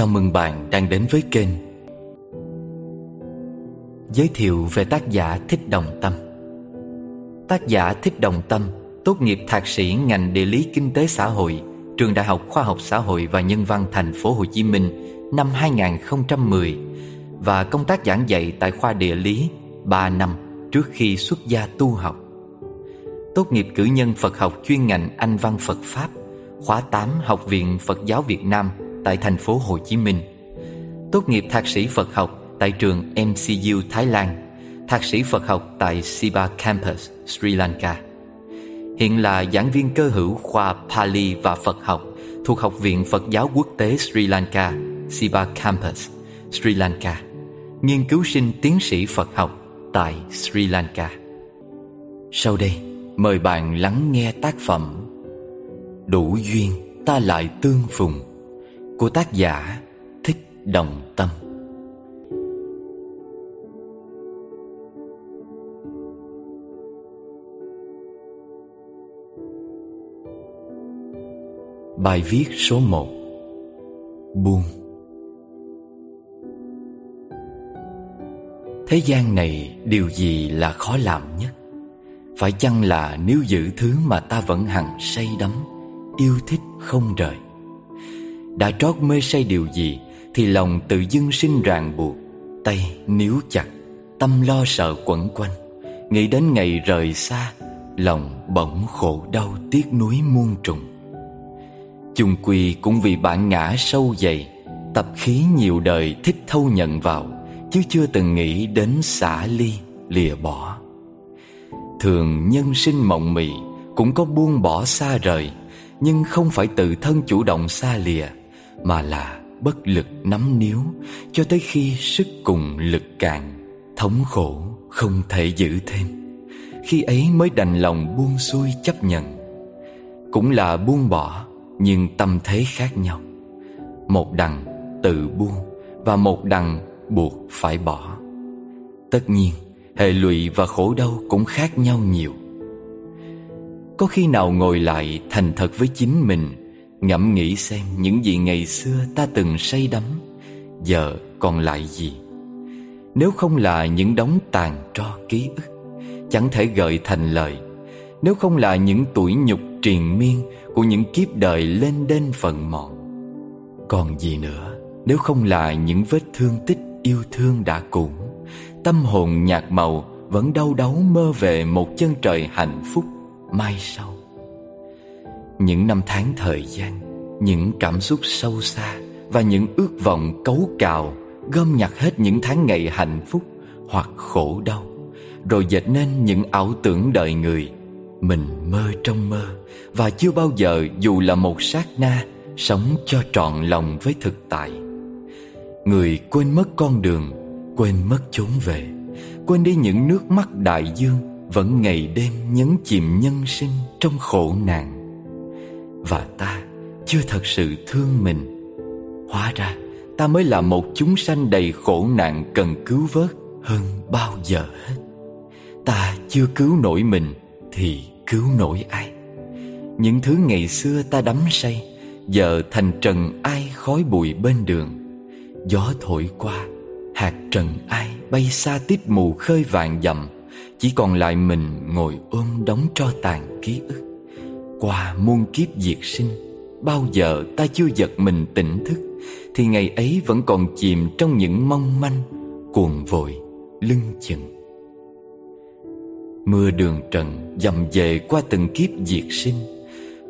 Chào mừng bạn đang đến với kênh Giới thiệu về tác giả Thích Đồng Tâm Tác giả Thích Đồng Tâm tốt nghiệp thạc sĩ ngành địa lý kinh tế xã hội Trường Đại học Khoa học Xã hội và Nhân văn Thành phố Hồ Chí Minh năm 2010 và công tác giảng dạy tại khoa địa lý 3 năm trước khi xuất gia tu học. Tốt nghiệp cử nhân Phật học chuyên ngành Anh văn Phật Pháp, khóa 8 Học viện Phật giáo Việt Nam tại thành phố Hồ Chí Minh. Tốt nghiệp thạc sĩ Phật học tại trường MCU Thái Lan, thạc sĩ Phật học tại Siba Campus, Sri Lanka. Hiện là giảng viên cơ hữu khoa Pali và Phật học thuộc Học viện Phật giáo Quốc tế Sri Lanka, Siba Campus, Sri Lanka. Nghiên cứu sinh tiến sĩ Phật học tại Sri Lanka. Sau đây, mời bạn lắng nghe tác phẩm Đủ duyên ta lại tương phùng của tác giả Thích Đồng Tâm. Bài viết số 1 Buông Thế gian này điều gì là khó làm nhất? Phải chăng là nếu giữ thứ mà ta vẫn hằng say đắm, Yêu thích không rời đã trót mê say điều gì Thì lòng tự dưng sinh ràng buộc. Tay níu chặt Tâm lo sợ quẩn quanh. Nghĩ đến ngày rời xa Lòng bỗng khổ đau tiếc nuối muôn trùng. Chung quy cũng vì bản ngã sâu dày Tập khí nhiều đời thích thâu nhận vào Chứ chưa từng nghĩ đến xả ly, lìa bỏ. Thường nhân sinh mộng mị Cũng có buông bỏ xa rời Nhưng không phải tự thân chủ động xa lìa. Mà là bất lực nắm níu, Cho tới khi sức cùng lực cạn Thống khổ không thể giữ thêm. Khi ấy mới đành lòng buông xuôi chấp nhận. Cũng là buông bỏ, nhưng tâm thế khác nhau. Một đằng tự buông và một đằng buộc phải bỏ. Tất nhiên, hệ lụy và khổ đau cũng khác nhau nhiều. Có khi nào ngồi lại thành thật với chính mình ngẫm nghĩ xem những gì ngày xưa ta từng say đắm, giờ còn lại gì? Nếu không là những đống tàn tro ký ức, chẳng thể gợi thành lời. Nếu không là những tuổi nhục triền miên của những kiếp đời lên đên phần mòn còn gì nữa, nếu không là những vết thương tích yêu thương đã cũ tâm hồn nhạt màu vẫn đau đáu mơ về một chân trời hạnh phúc mai sau những năm tháng thời gian, những cảm xúc sâu xa và những ước vọng cấu cào gom nhặt hết những tháng ngày hạnh phúc hoặc khổ đau, rồi dệt nên những ảo tưởng đời người mình mơ trong mơ Và chưa bao giờ dù là một sát na Sống cho trọn lòng với thực tại. Người quên mất con đường, Quên mất chốn về, Quên đi những nước mắt đại dương Vẫn ngày đêm nhấn chìm nhân sinh Trong khổ nạn. Và ta chưa thật sự thương mình. Hóa ra, ta mới là một chúng sanh đầy khổ nạn Cần cứu vớt hơn bao giờ hết. Ta chưa cứu nổi mình Thì cứu nổi ai? Những thứ ngày xưa ta đắm say, Giờ thành trần ai khói bụi bên đường. Gió thổi qua, Hạt trần ai bay xa tít mù khơi vàng dặm. Chỉ còn lại mình ngồi ôm đóng tro tàn ký ức. Qua muôn kiếp diệt sinh. Bao giờ ta chưa giật mình tỉnh thức Thì ngày ấy vẫn còn chìm trong những mong manh Cuồng vội, lưng chừng. Mưa đường trần dầm về qua từng kiếp diệt sinh.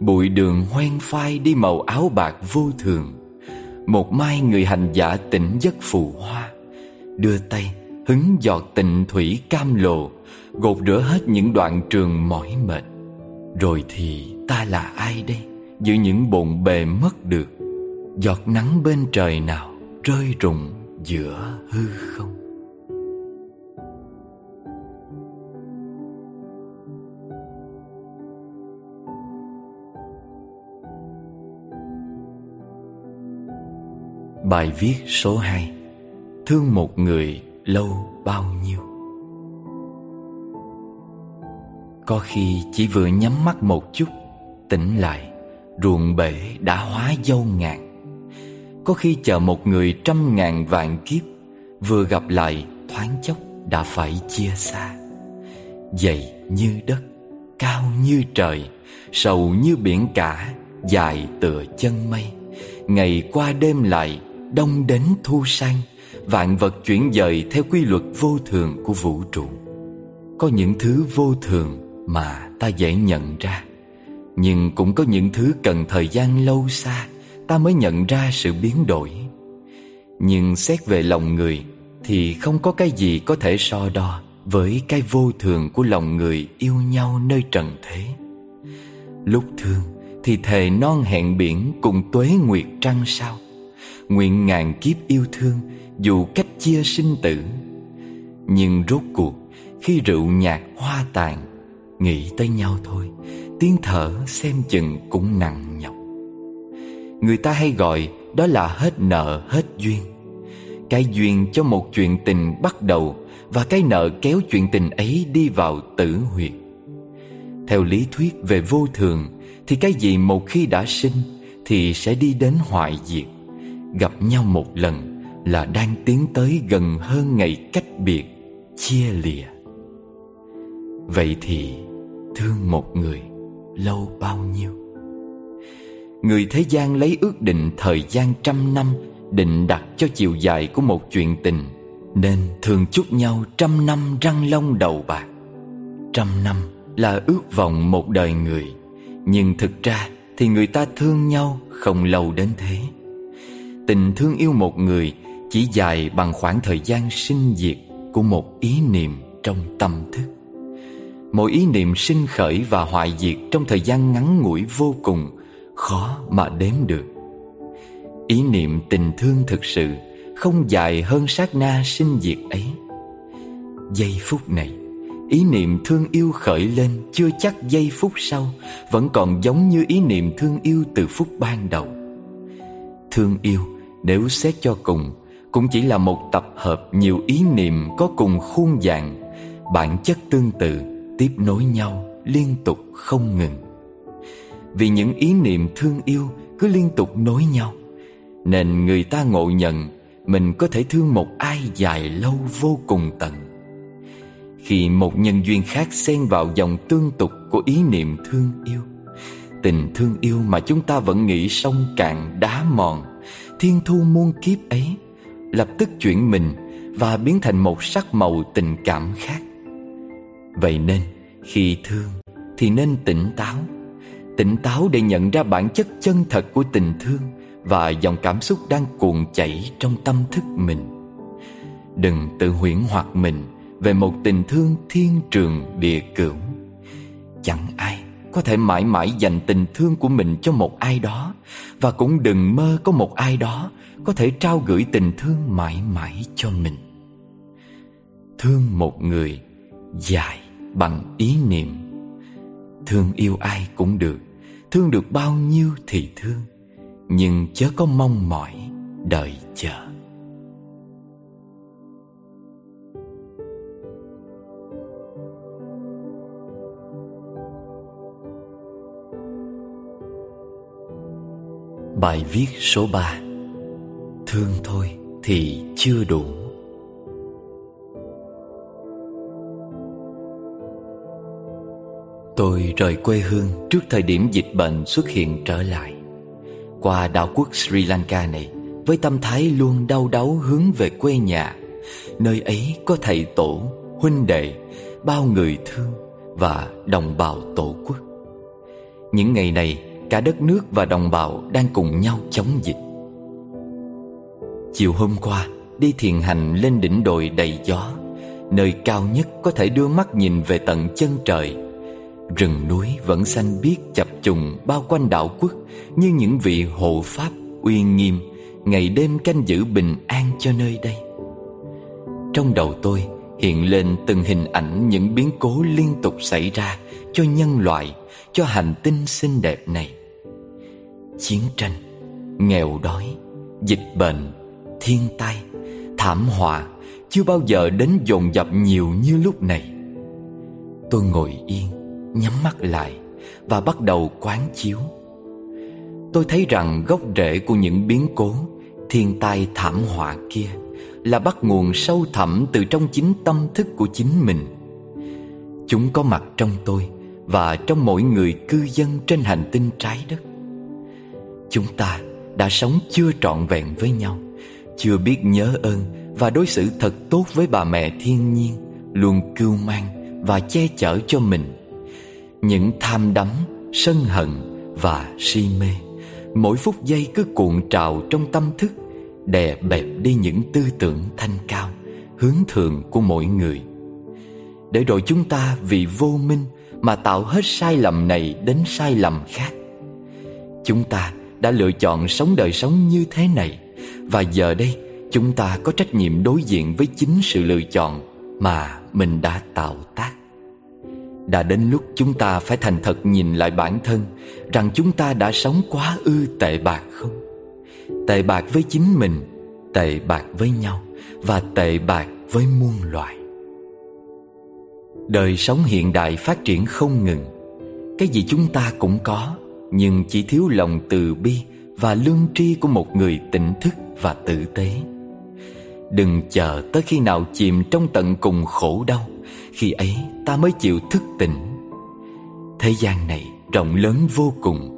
Bụi đường hoang phai đi màu áo bạc vô thường. Một mai người hành giả tỉnh giấc phù hoa. Đưa tay hứng giọt tịnh thủy cam lộ Gột rửa hết những đoạn trường mỏi mệt. Rồi thì ta là ai đây? Giữa những bộn bề mất được, Giọt nắng bên trời nào rơi rụng giữa hư không? Bài viết số 2 Thương một người lâu bao nhiêu? Có khi chỉ vừa nhắm mắt một chút Tỉnh lại Ruộng bể đã hóa dâu ngàn. Có khi chờ một người trăm ngàn vạn kiếp Vừa gặp lại thoáng chốc đã phải chia xa. Dày như đất, cao như trời Sầu như biển cả, dài tựa chân mây. Ngày qua đêm lại, đông đến thu sang Vạn vật chuyển dời theo quy luật vô thường của vũ trụ. Có những thứ vô thường mà ta dễ nhận ra. Nhưng cũng có những thứ cần thời gian lâu xa, Ta mới nhận ra sự biến đổi. Nhưng xét về lòng người, Thì không có cái gì có thể so đo Với cái vô thường của lòng người yêu nhau nơi trần thế. Lúc thương, thì thề non hẹn biển cùng tuế nguyệt trăng sao? Nguyện ngàn kiếp yêu thương, dù cách chia sinh tử. Nhưng rốt cuộc, khi rượu nhạt hoa tàn, Nghĩ tới nhau thôi Tiếng thở xem chừng cũng nặng nhọc. Người ta hay gọi đó là hết nợ, hết duyên. Cái duyên cho một chuyện tình bắt đầu Và cái nợ kéo chuyện tình ấy đi vào tử huyệt. Theo lý thuyết về vô thường, Thì cái gì một khi đã sinh Thì sẽ đi đến hoại diệt. Gặp nhau một lần Là đang tiến tới gần hơn ngày cách biệt, Chia lìa. Vậy thì, thương một người lâu bao nhiêu? Người thế gian lấy ước định thời gian trăm năm, Định đặt cho chiều dài của một chuyện tình, Nên thường chúc nhau trăm năm răng long đầu bạc. Trăm năm là ước vọng một đời người, Nhưng thực ra thì người ta thương nhau không lâu đến thế. Tình thương yêu một người chỉ dài bằng khoảng thời gian sinh diệt của một ý niệm trong tâm thức. Mỗi ý niệm sinh khởi và hoại diệt trong thời gian ngắn ngủi vô cùng, Khó mà đếm được. Ý niệm tình thương thực sự Không dài hơn sát na sinh diệt ấy. Giây phút này, Ý niệm thương yêu khởi lên Chưa chắc giây phút sau Vẫn còn giống như ý niệm thương yêu từ phút ban đầu. Thương yêu, nếu xét cho cùng, Cũng chỉ là một tập hợp nhiều ý niệm Có cùng khuôn dạng, Bản chất tương tự Tiếp nối nhau liên tục không ngừng. Vì những ý niệm thương yêu cứ liên tục nối nhau, Nên người ta ngộ nhận Mình có thể thương một ai dài lâu vô cùng tận. Khi một nhân duyên khác xen vào dòng tương tục của ý niệm thương yêu, Tình thương yêu mà chúng ta vẫn nghĩ sông cạn đá mòn, Thiên thu muôn kiếp ấy Lập tức chuyển mình và biến thành một sắc màu tình cảm khác. Vậy nên, khi thương, thì nên tỉnh táo tỉnh táo để nhận ra bản chất chân thật của tình thương và dòng cảm xúc đang cuồn chảy trong tâm thức mình. Đừng tự huyễn hoặc mình về một tình thương thiên trường địa cửu. Chẳng ai có thể mãi mãi dành tình thương của mình cho một ai đó và cũng đừng mơ có một ai đó có thể trao gửi tình thương mãi mãi cho mình. Thương một người dài bằng ý niệm. Thương yêu ai cũng được, Thương được bao nhiêu thì thương, Nhưng chớ có mong mỏi Đợi chờ. Bài viết số 3 Thương thôi thì chưa đủ. Tôi rời quê hương trước thời điểm dịch bệnh xuất hiện trở lại. Qua đảo quốc Sri Lanka này Với tâm thái luôn đau đáu hướng về quê nhà Nơi ấy có thầy tổ, huynh đệ, bao người thương và đồng bào tổ quốc. Những ngày này cả đất nước và đồng bào đang cùng nhau chống dịch. Chiều hôm qua đi thiền hành lên đỉnh đồi đầy gió Nơi cao nhất có thể đưa mắt nhìn về tận chân trời. Rừng núi vẫn xanh biếc chập trùng bao quanh đảo quốc Như những vị hộ pháp uy nghiêm. Ngày đêm canh giữ bình an cho nơi đây. Trong đầu tôi hiện lên từng hình ảnh những biến cố liên tục xảy ra Cho nhân loại, cho hành tinh xinh đẹp này. Chiến tranh, nghèo đói, dịch bệnh, thiên tai, thảm họa Chưa bao giờ đến dồn dập nhiều như lúc này. Tôi ngồi yên nhắm mắt lại và bắt đầu quán chiếu. Tôi thấy rằng gốc rễ của những biến cố Thiên tai thảm họa kia Là bắt nguồn sâu thẳm từ trong chính tâm thức của chính mình. Chúng có mặt trong tôi Và trong mỗi người cư dân trên hành tinh trái đất. Chúng ta đã sống chưa trọn vẹn với nhau, Chưa biết nhớ ơn và đối xử thật tốt với bà mẹ thiên nhiên, Luôn cưu mang và che chở cho mình. Những tham đắm, sân hận và si mê. Mỗi phút giây cứ cuộn trào trong tâm thức Đè bẹp đi những tư tưởng thanh cao Hướng thượng của mỗi người. Để rồi chúng ta vì vô minh Mà tạo hết sai lầm này đến sai lầm khác. Chúng ta đã lựa chọn sống đời sống như thế này Và giờ đây chúng ta có trách nhiệm đối diện với chính sự lựa chọn Mà mình đã tạo tác đã đến lúc chúng ta phải thành thật nhìn lại bản thân Rằng chúng ta đã sống quá ư tệ bạc không? Tệ bạc với chính mình, Tệ bạc với nhau Và tệ bạc với muôn loài. Đời sống hiện đại phát triển không ngừng. Cái gì chúng ta cũng có, Nhưng chỉ thiếu lòng từ bi Và lương tri của một người tỉnh thức và tử tế. Đừng chờ tới khi nào chìm trong tận cùng khổ đau. Khi ấy ta mới chịu thức tỉnh. Thế gian này rộng lớn vô cùng.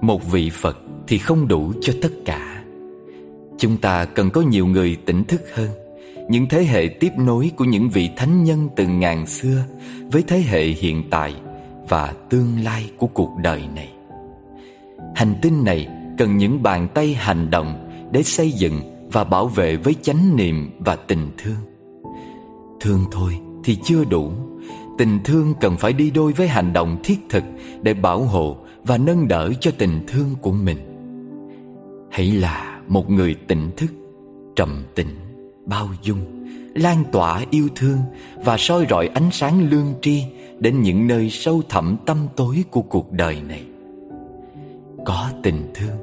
Một vị Phật thì không đủ cho tất cả. Chúng ta cần có nhiều người tỉnh thức hơn. Những thế hệ tiếp nối của những vị thánh nhân từ ngàn xưa Với thế hệ hiện tại và tương lai của cuộc đời này. Hành tinh này cần những bàn tay hành động Để xây dựng và bảo vệ với chánh niệm và tình thương. Thương thôi thì chưa đủ. Tình thương cần phải đi đôi với hành động thiết thực Để bảo hộ và nâng đỡ cho tình thương của mình. Hãy là một người tỉnh thức Trầm tĩnh, bao dung Lan tỏa yêu thương Và soi rọi ánh sáng lương tri Đến những nơi sâu thẳm tâm tối của cuộc đời này. Có tình thương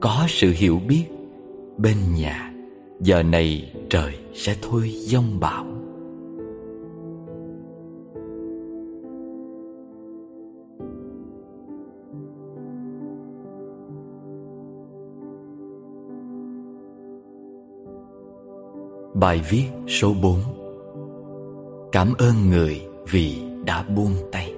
Có sự hiểu biết Bên nhà Giờ này trời sẽ thôi giông bão. Bài viết số 4 Cảm ơn người vì đã buông tay.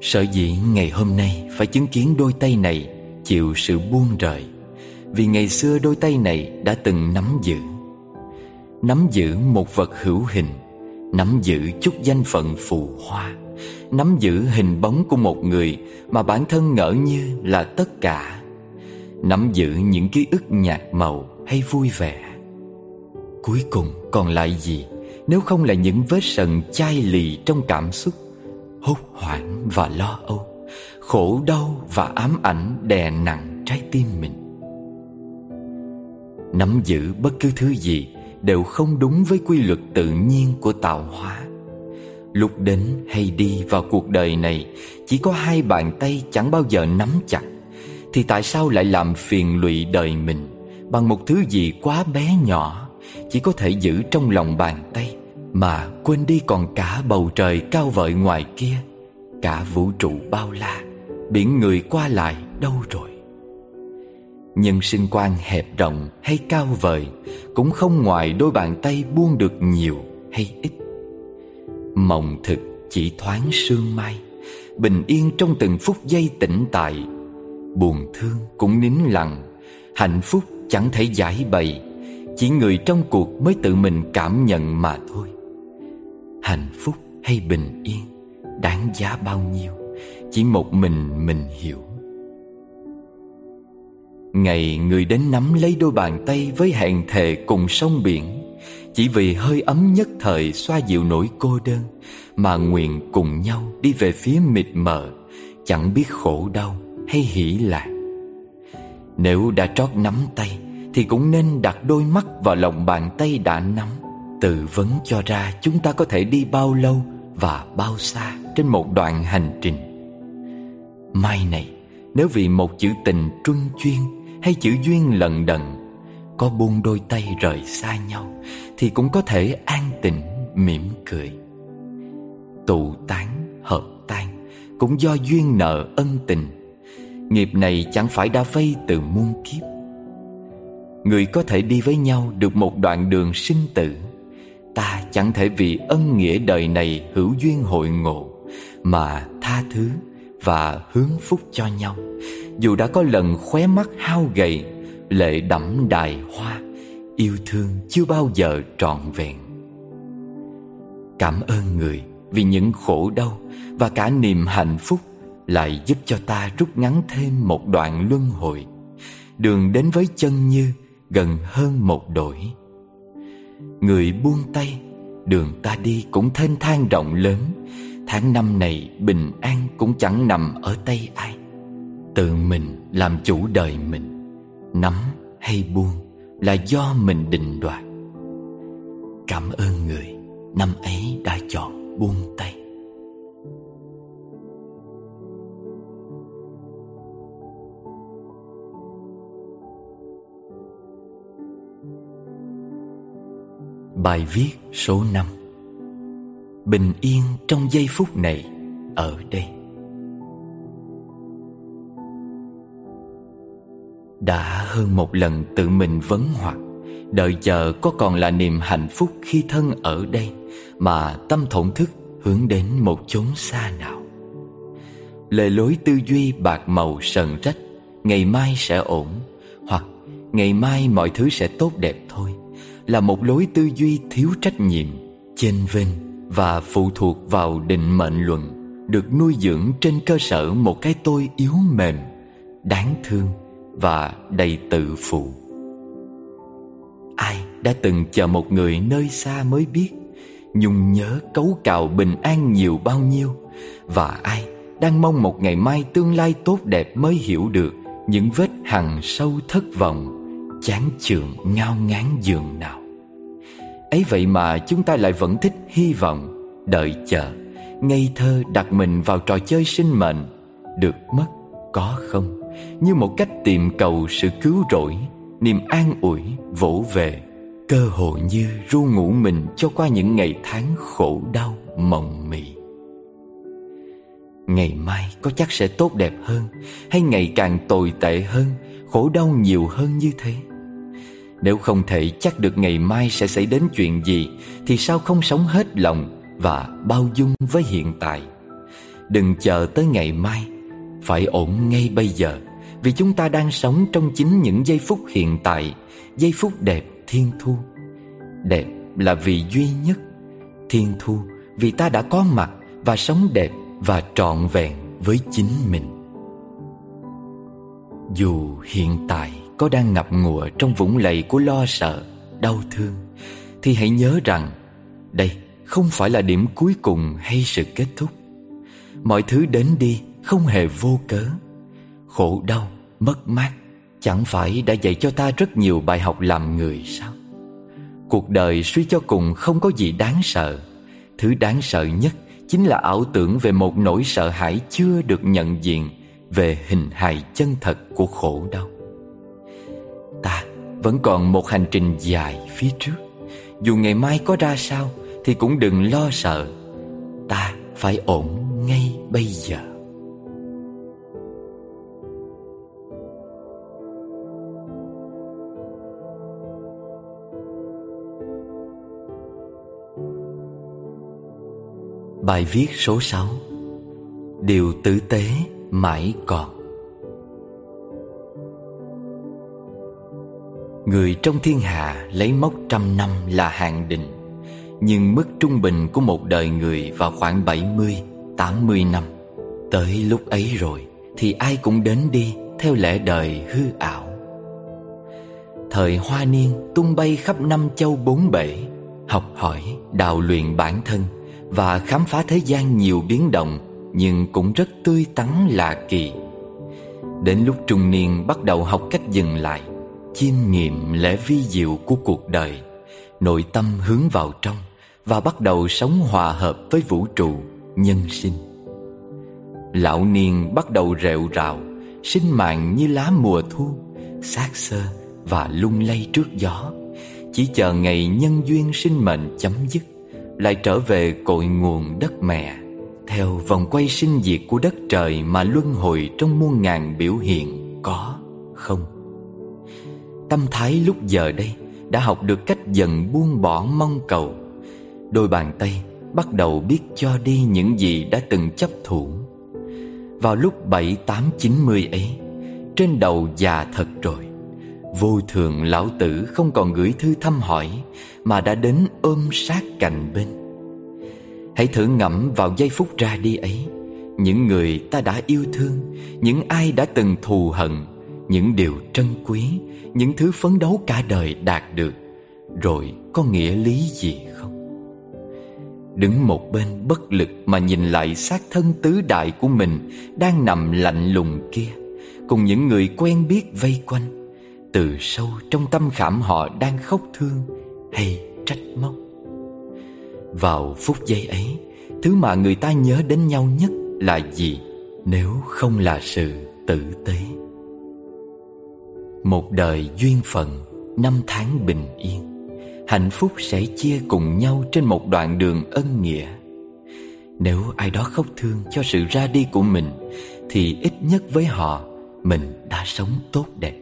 Sở dĩ ngày hôm nay phải chứng kiến đôi tay này chịu sự buông rời, Vì ngày xưa đôi tay này đã từng nắm giữ. Nắm giữ một vật hữu hình, Nắm giữ chút danh phận phù hoa, Nắm giữ hình bóng của một người Mà bản thân ngỡ như là tất cả Nắm giữ những ký ức nhạt màu hay vui vẻ. Cuối cùng còn lại gì? Nếu không là những vết sần chai lì trong cảm xúc, Hốt hoảng và lo âu, Khổ đau và ám ảnh đè nặng trái tim mình. Nắm giữ bất cứ thứ gì Đều không đúng với quy luật tự nhiên của tạo hóa. Lúc đến hay đi vào cuộc đời này, Chỉ có hai bàn tay chẳng bao giờ nắm chặt thì tại sao lại làm phiền lụy đời mình Bằng một thứ gì quá bé nhỏ, Chỉ có thể giữ trong lòng bàn tay, Mà quên đi còn cả bầu trời cao vợi ngoài kia, Cả vũ trụ bao la, Biển người qua lại đâu rồi? Nhân sinh quan hẹp rộng hay cao vời Cũng không ngoài đôi bàn tay buông được nhiều hay ít. Mộng thực chỉ thoáng sương mai, Bình yên trong từng phút giây tĩnh tại Buồn thương cũng nín lặng. Hạnh phúc chẳng thể giải bày, Chỉ người trong cuộc mới tự mình cảm nhận mà thôi. Hạnh phúc hay bình yên, Đáng giá bao nhiêu, Chỉ một mình mình hiểu. Ngày người đến nắm lấy đôi bàn tay Với hẹn thề cùng sông biển, Chỉ vì hơi ấm nhất thời Xoa dịu nỗi cô đơn Mà nguyện cùng nhau đi về phía mịt mờ, Chẳng biết khổ đau hay hỷ lạc Nếu đã trót nắm tay, Thì cũng nên đặt đôi mắt vào lòng bàn tay đã nắm. Tự vấn cho ra chúng ta có thể đi bao lâu và bao xa trên một đoạn hành trình. Mai này, nếu vì một chữ tình truân chuyên hay chữ duyên lần đần Có buông đôi tay rời xa nhau, Thì cũng có thể an tịnh, mỉm cười. Tụ tán, hợp tan Cũng do duyên nợ ân tình. Nghiệp này chẳng phải đã vây từ muôn kiếp. Người có thể đi với nhau được một đoạn đường sinh tử. Ta chẳng thể vì ân nghĩa đời này hữu duyên hội ngộ, Mà tha thứ và hướng phúc cho nhau. Dù đã có lần khóe mắt hao gầy, Lệ đẫm đài hoa, Yêu thương chưa bao giờ trọn vẹn. Cảm ơn người vì những khổ đau Và cả niềm hạnh phúc lại giúp cho ta rút ngắn thêm một đoạn luân hồi. Đường đến với chân như gần hơn một đổi. Người buông tay, Đường ta đi cũng thênh thang rộng lớn. Tháng năm này, bình an cũng chẳng nằm ở tay ai. Tự mình làm chủ đời mình, Nắm hay buông là do mình định đoạt. Cảm ơn người, năm ấy đã chọn buông tay. Bài viết số 5 Bình yên trong giây phút này, ở đây. Đã hơn một lần tự mình vấn hoặc Đợi chờ có còn là niềm hạnh phúc khi thân ở đây, Mà tâm thổn thức hướng đến một chốn xa nào. Lề lối tư duy bạc màu sần rách, Ngày mai sẽ ổn, Hoặc ngày mai mọi thứ sẽ tốt đẹp thôi. Là một lối tư duy thiếu trách nhiệm, Chênh vênh và phụ thuộc vào định mệnh luận, Được nuôi dưỡng trên cơ sở một cái tôi yếu mềm, Đáng thương và đầy tự phụ. Ai đã từng chờ một người nơi xa mới biết Nhung nhớ cấu cào bình an nhiều bao nhiêu Và ai đang mong một ngày mai tương lai tốt đẹp mới hiểu được Những vết hằn sâu thất vọng, Chán chường ngao ngán giường nào? Ấy vậy mà chúng ta lại vẫn thích hy vọng, Đợi chờ. Ngây thơ đặt mình vào trò chơi sinh mệnh, Được mất có không? Như một cách tìm cầu sự cứu rỗi, Niềm an ủi vỗ về. Cơ hội như ru ngủ mình cho qua những ngày tháng khổ đau, mộng mị. Ngày mai có chắc sẽ tốt đẹp hơn, Hay ngày càng tồi tệ hơn, Khổ đau nhiều hơn như thế? Nếu không thể chắc được ngày mai sẽ xảy đến chuyện gì, Thì sao không sống hết lòng Và bao dung với hiện tại? Đừng chờ tới ngày mai, Phải ổn ngay bây giờ, Vì chúng ta đang sống trong chính những giây phút hiện tại, Giây phút đẹp thiên thu. Đẹp là vì duy nhất Thiên thu, vì ta đã có mặt Và sống đẹp và trọn vẹn với chính mình. Dù hiện tại có đang ngập ngụa trong vũng lầy của lo sợ, đau thương Thì hãy nhớ rằng đây không phải là điểm cuối cùng hay sự kết thúc. Mọi thứ đến đi không hề vô cớ. Khổ đau, mất mát Chẳng phải đã dạy cho ta rất nhiều bài học làm người sao? Cuộc đời suy cho cùng không có gì đáng sợ. Thứ đáng sợ nhất chính là ảo tưởng về một nỗi sợ hãi chưa được nhận diện về hình hài chân thật của khổ đau. Vẫn còn một hành trình dài phía trước. Dù ngày mai có ra sao thì cũng đừng lo sợ. Ta phải ổn ngay bây giờ. Bài viết số 6 Điều tử tế mãi còn Người trong thiên hạ lấy mốc trăm năm là hạn định Nhưng mức trung bình của một đời người vào khoảng 70, 80 năm Tới lúc ấy rồi thì ai cũng đến đi theo lẽ đời hư ảo Thời hoa niên tung bay khắp năm châu bốn bể Học hỏi, đào luyện bản thân và khám phá thế gian nhiều biến động nhưng cũng rất tươi tắn lạ kỳ. Đến lúc trung niên bắt đầu học cách dừng lại, chiêm nghiệm lẽ vi diệu của cuộc đời, nội tâm hướng vào trong và bắt đầu sống hòa hợp với vũ trụ, nhân sinh. Lão niên bắt đầu rệu rào, sinh mạng như lá mùa thu, xác xơ và lung lay trước gió, chỉ chờ ngày nhân duyên sinh mệnh chấm dứt lại trở về cội nguồn đất mẹ. Theo vòng quay sinh diệt của đất trời Mà luân hồi trong muôn ngàn biểu hiện Có không? Tâm thái lúc giờ đây Đã học được cách dần buông bỏ mong cầu. Đôi bàn tay bắt đầu biết cho đi những gì đã từng chấp thủ. Vào lúc bảy tám chín mươi ấy, Trên đầu già thật rồi. Vô thường lão tử không còn gửi thư thăm hỏi Mà đã đến ôm sát cạnh bên. Hãy thử ngẫm vào giây phút ra đi ấy, Những người ta đã yêu thương, Những ai đã từng thù hận, Những điều trân quý những thứ phấn đấu cả đời đạt được, Rồi có nghĩa lý gì không? Đứng một bên bất lực mà nhìn lại xác thân tứ đại của mình Đang nằm lạnh lùng kia, Cùng những người quen biết vây quanh, Từ sâu trong tâm khảm họ đang khóc thương hay trách móc. Vào phút giây ấy, Thứ mà người ta nhớ đến nhau nhất là gì Nếu không là sự tử tế? Một đời duyên phận, Năm tháng bình yên Hạnh phúc sẽ chia cùng nhau Trên một đoạn đường ân nghĩa Nếu ai đó khóc thương cho sự ra đi của mình, Thì ít nhất với họ, Mình đã sống tốt đẹp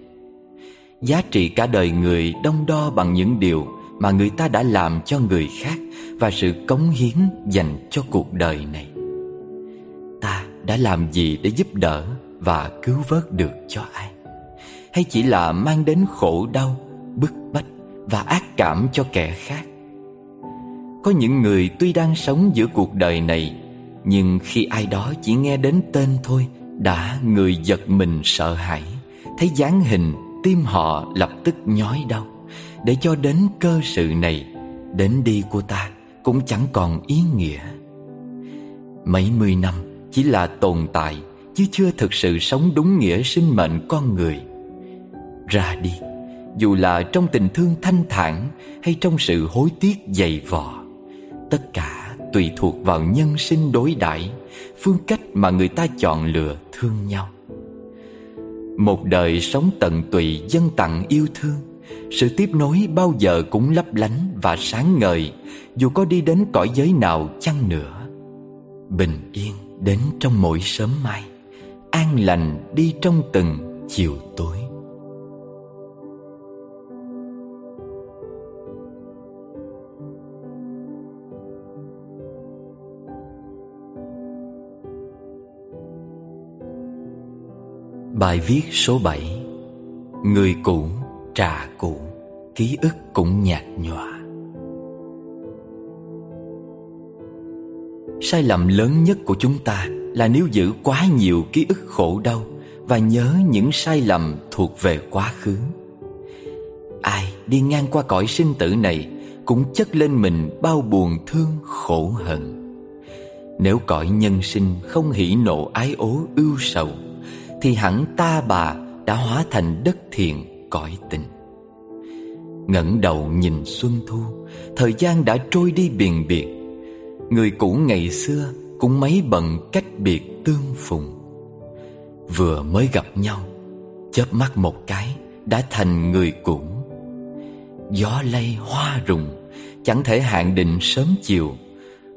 Giá trị cả đời người đông đo bằng những điều mà người ta đã làm cho người khác và sự cống hiến dành cho cuộc đời này. Ta đã làm gì để giúp đỡ và cứu vớt được cho ai? Hay chỉ là mang đến khổ đau, bức bách và ác cảm cho kẻ khác? Có những người tuy đang sống giữa cuộc đời này Nhưng khi ai đó chỉ nghe đến tên thôi Đã người giật mình sợ hãi. Thấy dáng hình tim họ lập tức nhói đau. Để cho đến cơ sự này Đến đi của ta Cũng chẳng còn ý nghĩa. Mấy mươi năm Chỉ là tồn tại Chứ chưa thực sự sống đúng nghĩa sinh mệnh con người. Ra đi. Dù là trong tình thương thanh thản Hay trong sự hối tiếc dày vò, Tất cả tùy thuộc vào nhân sinh đối đãi, Phương cách mà người ta chọn lựa thương nhau. Một đời sống tận tụy dân tặng yêu thương, sự tiếp nối bao giờ cũng lấp lánh và sáng ngời, Dù có đi đến cõi giới nào chăng nữa. Bình yên đến trong mỗi sớm mai, An lành đi trong từng chiều tối. Bài viết số 7 Người cũ trà cũ, Ký ức cũng nhạt nhòa. Sai lầm lớn nhất của chúng ta Là nếu giữ quá nhiều ký ức khổ đau Và nhớ những sai lầm thuộc về quá khứ. Ai đi ngang qua cõi sinh tử này Cũng chất lên mình bao buồn thương khổ hận. Nếu cõi nhân sinh không hỉ nộ ái ố ưu sầu thì hẳn ta bà đã hóa thành đất thiền cõi tình. Ngẩng đầu nhìn xuân thu, thời gian đã trôi đi biền biệt. Người cũ ngày xưa cũng mấy bận cách biệt tương phùng. Vừa mới gặp nhau, chớp mắt một cái đã thành người cũ. Gió lay hoa rụng chẳng thể hạn định sớm chiều.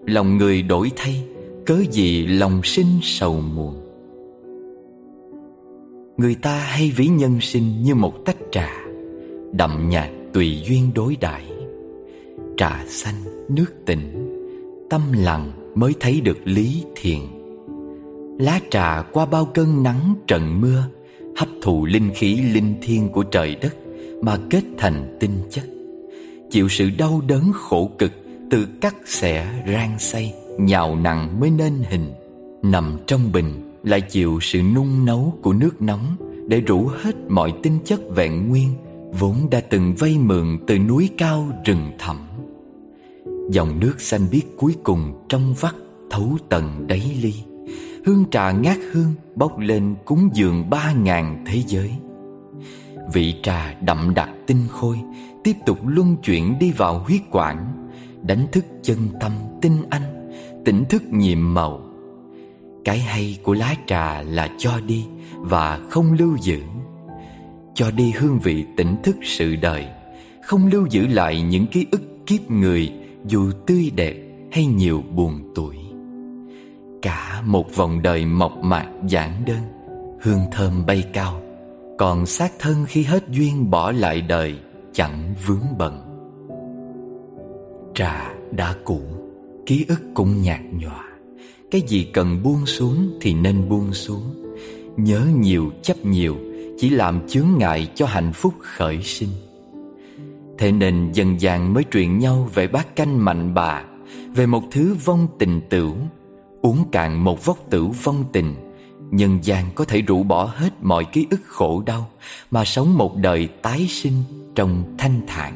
Lòng người đổi thay, cớ gì lòng sinh sầu muộn? Người ta hay ví nhân sinh như một tách trà, Đậm nhạt tùy duyên đối đãi Trà xanh, nước tỉnh Tâm lặng mới thấy được lý thiền. Lá trà qua bao cơn nắng, trận mưa, Hấp thụ linh khí linh thiên của trời đất Mà kết thành tinh chất. Chịu sự đau đớn khổ cực Từ cắt xẻ rang xay Nhào nặng mới nên hình, Nằm trong bình lại chịu sự nung nấu của nước nóng để rũ hết mọi tinh chất vẹn nguyên vốn đã từng vây mượn từ núi cao rừng thẳm. Dòng nước xanh biếc cuối cùng trong vắt thấu tận đáy ly, hương trà ngát hương bốc lên cúng dường ba ngàn thế giới. Vị trà đậm đặc tinh khôi tiếp tục luân chuyển đi vào huyết quản, đánh thức chân tâm tinh anh, tỉnh thức nhiệm màu cái hay của lá trà là cho đi và không lưu giữ. Cho đi hương vị tỉnh thức sự đời, Không lưu giữ lại những ký ức kiếp người Dù tươi đẹp hay nhiều buồn tuổi. Cả một vòng đời mộc mạc giản đơn, Hương thơm bay cao, Còn xác thân khi hết duyên bỏ lại đời Chẳng vướng bận. Trà đã cũ, Ký ức cũng nhạt nhòa. Cái gì cần buông xuống thì nên buông xuống. Nhớ nhiều, chấp nhiều, Chỉ làm chướng ngại cho hạnh phúc khởi sinh. Thế nên dần dàng mới truyền nhau về bát canh mạnh bà, Về một thứ vong tình tửu. Uống cạn một vốc tử vong tình, Nhân gian có thể rũ bỏ hết mọi ký ức khổ đau Mà sống một đời tái sinh trong thanh thản.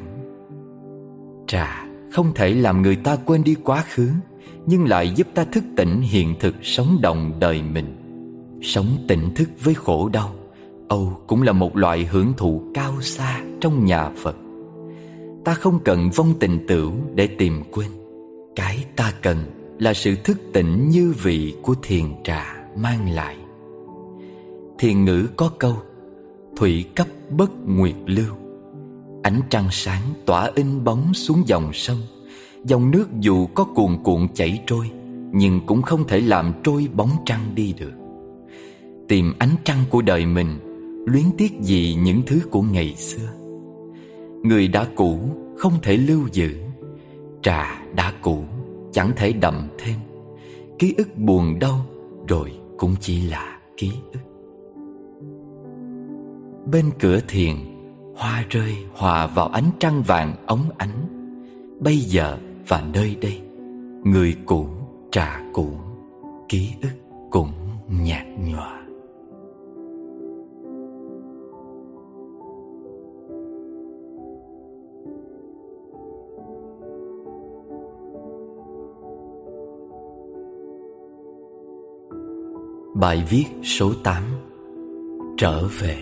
Trà, không thể làm người ta quên đi quá khứ. Nhưng lại giúp ta thức tỉnh hiện thực sống đồng đời mình. Sống tỉnh thức với khổ đau, Âu cũng là một loại hưởng thụ cao xa trong nhà Phật. Ta không cần vong tình tửu để tìm quên. Cái ta cần là sự thức tỉnh như vị của thiền trà mang lại. Thiền ngữ có câu, Thủy cấp bất nguyệt lưu. Ánh trăng sáng tỏa in bóng xuống dòng sông Dòng nước dù có cuồn cuộn chảy trôi, Nhưng cũng không thể làm trôi bóng trăng đi được. Tìm ánh trăng của đời mình, Luyến tiếc gì những thứ của ngày xưa. Người đã cũ không thể lưu giữ, Trà đã cũ chẳng thể đậm thêm. Ký ức buồn đau rồi cũng chỉ là ký ức. Bên cửa thiền, Hoa rơi hòa vào ánh trăng vàng óng ánh. Bây giờ và nơi đây Người cũ, trà cũ Ký ức cũng nhạt nhòa. Bài viết số 8 Trở về.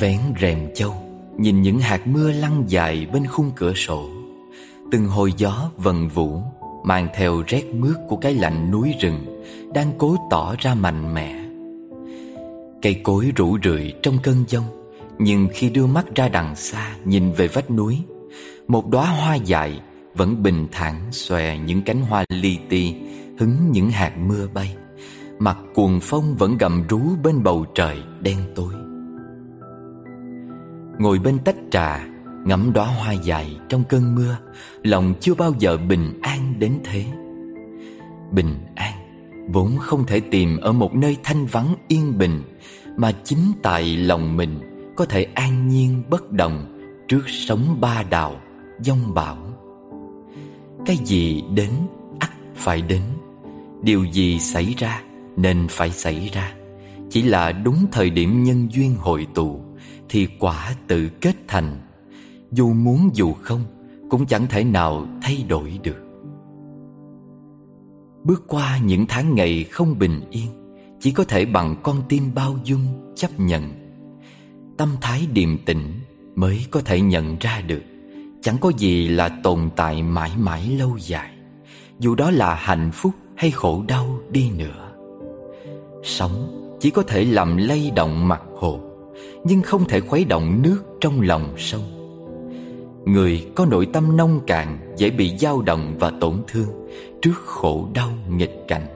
Vén rèm châu. Nhìn những hạt mưa lăn dài bên khung cửa sổ, Từng hồi gió vần vũ, Mang theo rét mướt của cái lạnh núi rừng Đang cố tỏ ra mạnh mẽ. Cây cối rủ rượi trong cơn giông, Nhưng khi đưa mắt ra đằng xa Nhìn về vách núi, Một đóa hoa dại Vẫn bình thản xòe những cánh hoa li ti Hứng những hạt mưa bay. Mặt cuồng phong vẫn gầm rú bên bầu trời đen tối. Ngồi bên tách trà Ngắm đóa hoa dài trong cơn mưa Lòng chưa bao giờ bình an đến thế. Bình an Vốn không thể tìm ở một nơi thanh vắng yên bình Mà chính tại lòng mình Có thể an nhiên bất động Trước sóng ba đào, dông bão. Cái gì đến, ắt phải đến. Điều gì xảy ra nên phải xảy ra. Chỉ là đúng thời điểm nhân duyên hội tụ thì quả tự kết thành. Dù muốn dù không, Cũng chẳng thể nào thay đổi được. Bước qua những tháng ngày không bình yên, Chỉ có thể bằng con tim bao dung chấp nhận. Tâm thái điềm tĩnh mới có thể nhận ra được, Chẳng có gì là tồn tại mãi mãi lâu dài, Dù đó là hạnh phúc hay khổ đau đi nữa. Sống chỉ có thể làm lay động mặt hồ nhưng không thể khuấy động nước trong lòng sông. Người có nội tâm nông cạn, Dễ bị dao động và tổn thương, Trước khổ đau nghịch cảnh.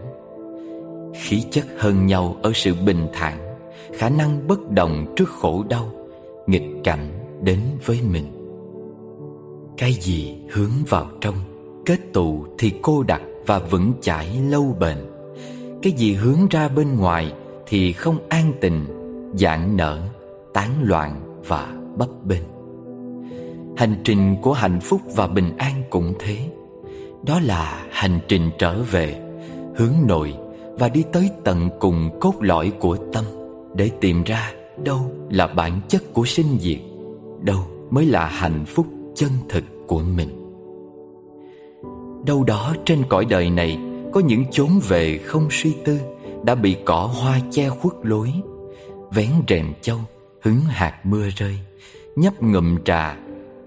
Khí chất hơn nhau ở sự bình thản, Khả năng bất động trước khổ đau, Nghịch cảnh đến với mình. Cái gì hướng vào trong, Kết tụ thì cô đặc và vững chãi lâu bền. Cái gì hướng ra bên ngoài Thì không an tình Dạng nở tán loạn và bấp bênh. Hành trình của hạnh phúc và bình an cũng thế. Đó là hành trình trở về, hướng nội và đi tới tận cùng cốt lõi của tâm để tìm ra đâu là bản chất của sinh diệt, đâu mới là hạnh phúc chân thực của mình. Đâu đó trên cõi đời này có những chốn về không suy tư, đã bị cỏ hoa che khuất lối, vén rèm châu hứng hạt mưa rơi, nhấp ngụm trà,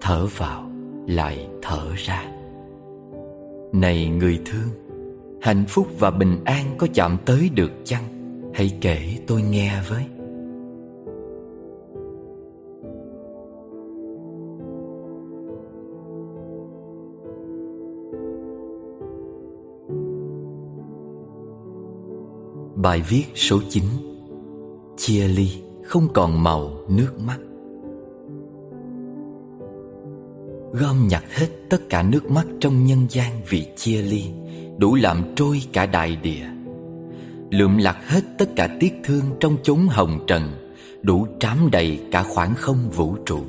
thở vào, lại thở ra. Này người thương, hạnh phúc và bình an có chạm tới được chăng? Hãy kể tôi nghe với. Bài viết số 9 Chia ly không còn màu nước mắt. Gom nhặt hết tất cả nước mắt trong nhân gian vì chia ly, Đủ làm trôi cả đại địa. Lượm lặt hết tất cả tiếc thương trong chốn hồng trần, Đủ trám đầy cả khoảng không vũ trụ.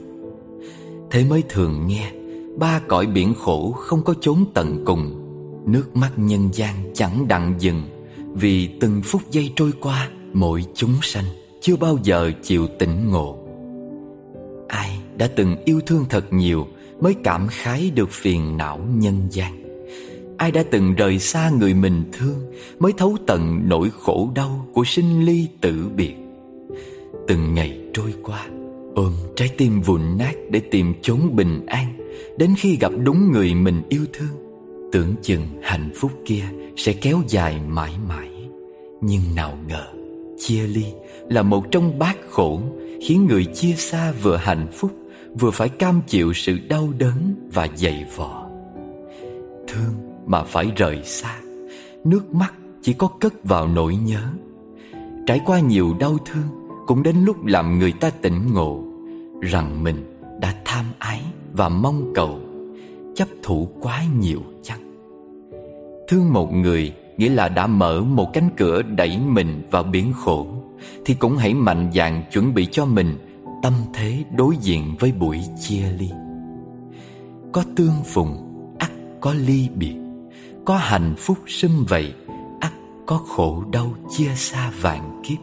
Thế mới thường nghe, Ba cõi biển khổ không có chốn tận cùng. Nước mắt nhân gian chẳng đặng dừng, Vì từng phút giây trôi qua Mỗi chúng sanh chưa bao giờ chịu tỉnh ngộ. Ai đã từng yêu thương thật nhiều Mới cảm khái được phiền não nhân gian? Ai đã từng rời xa người mình thương Mới thấu tận nỗi khổ đau Của sinh ly tử biệt? Từng ngày trôi qua, Ôm trái tim vụn nát Để tìm chốn bình an Đến khi gặp đúng người mình yêu thương. Tưởng chừng hạnh phúc kia Sẽ kéo dài mãi mãi, Nhưng nào ngờ, Chia ly là một trong bát khổ, Khiến người chia xa vừa hạnh phúc, Vừa phải cam chịu sự đau đớn Và dày vò. Thương mà phải rời xa, Nước mắt chỉ có cất vào nỗi nhớ. Trải qua nhiều đau thương, Cũng đến lúc làm người ta tỉnh ngộ, Rằng mình đã tham ái và mong cầu, Chấp thủ quá nhiều chăng? Thương một người nghĩa là đã mở một cánh cửa đẩy mình vào biển khổ Thì cũng hãy mạnh dạn chuẩn bị cho mình Tâm thế đối diện với buổi chia ly. Có tương phùng, ắt có ly biệt. Có hạnh phúc sum vầy, ắt có khổ đau chia xa vạn kiếp.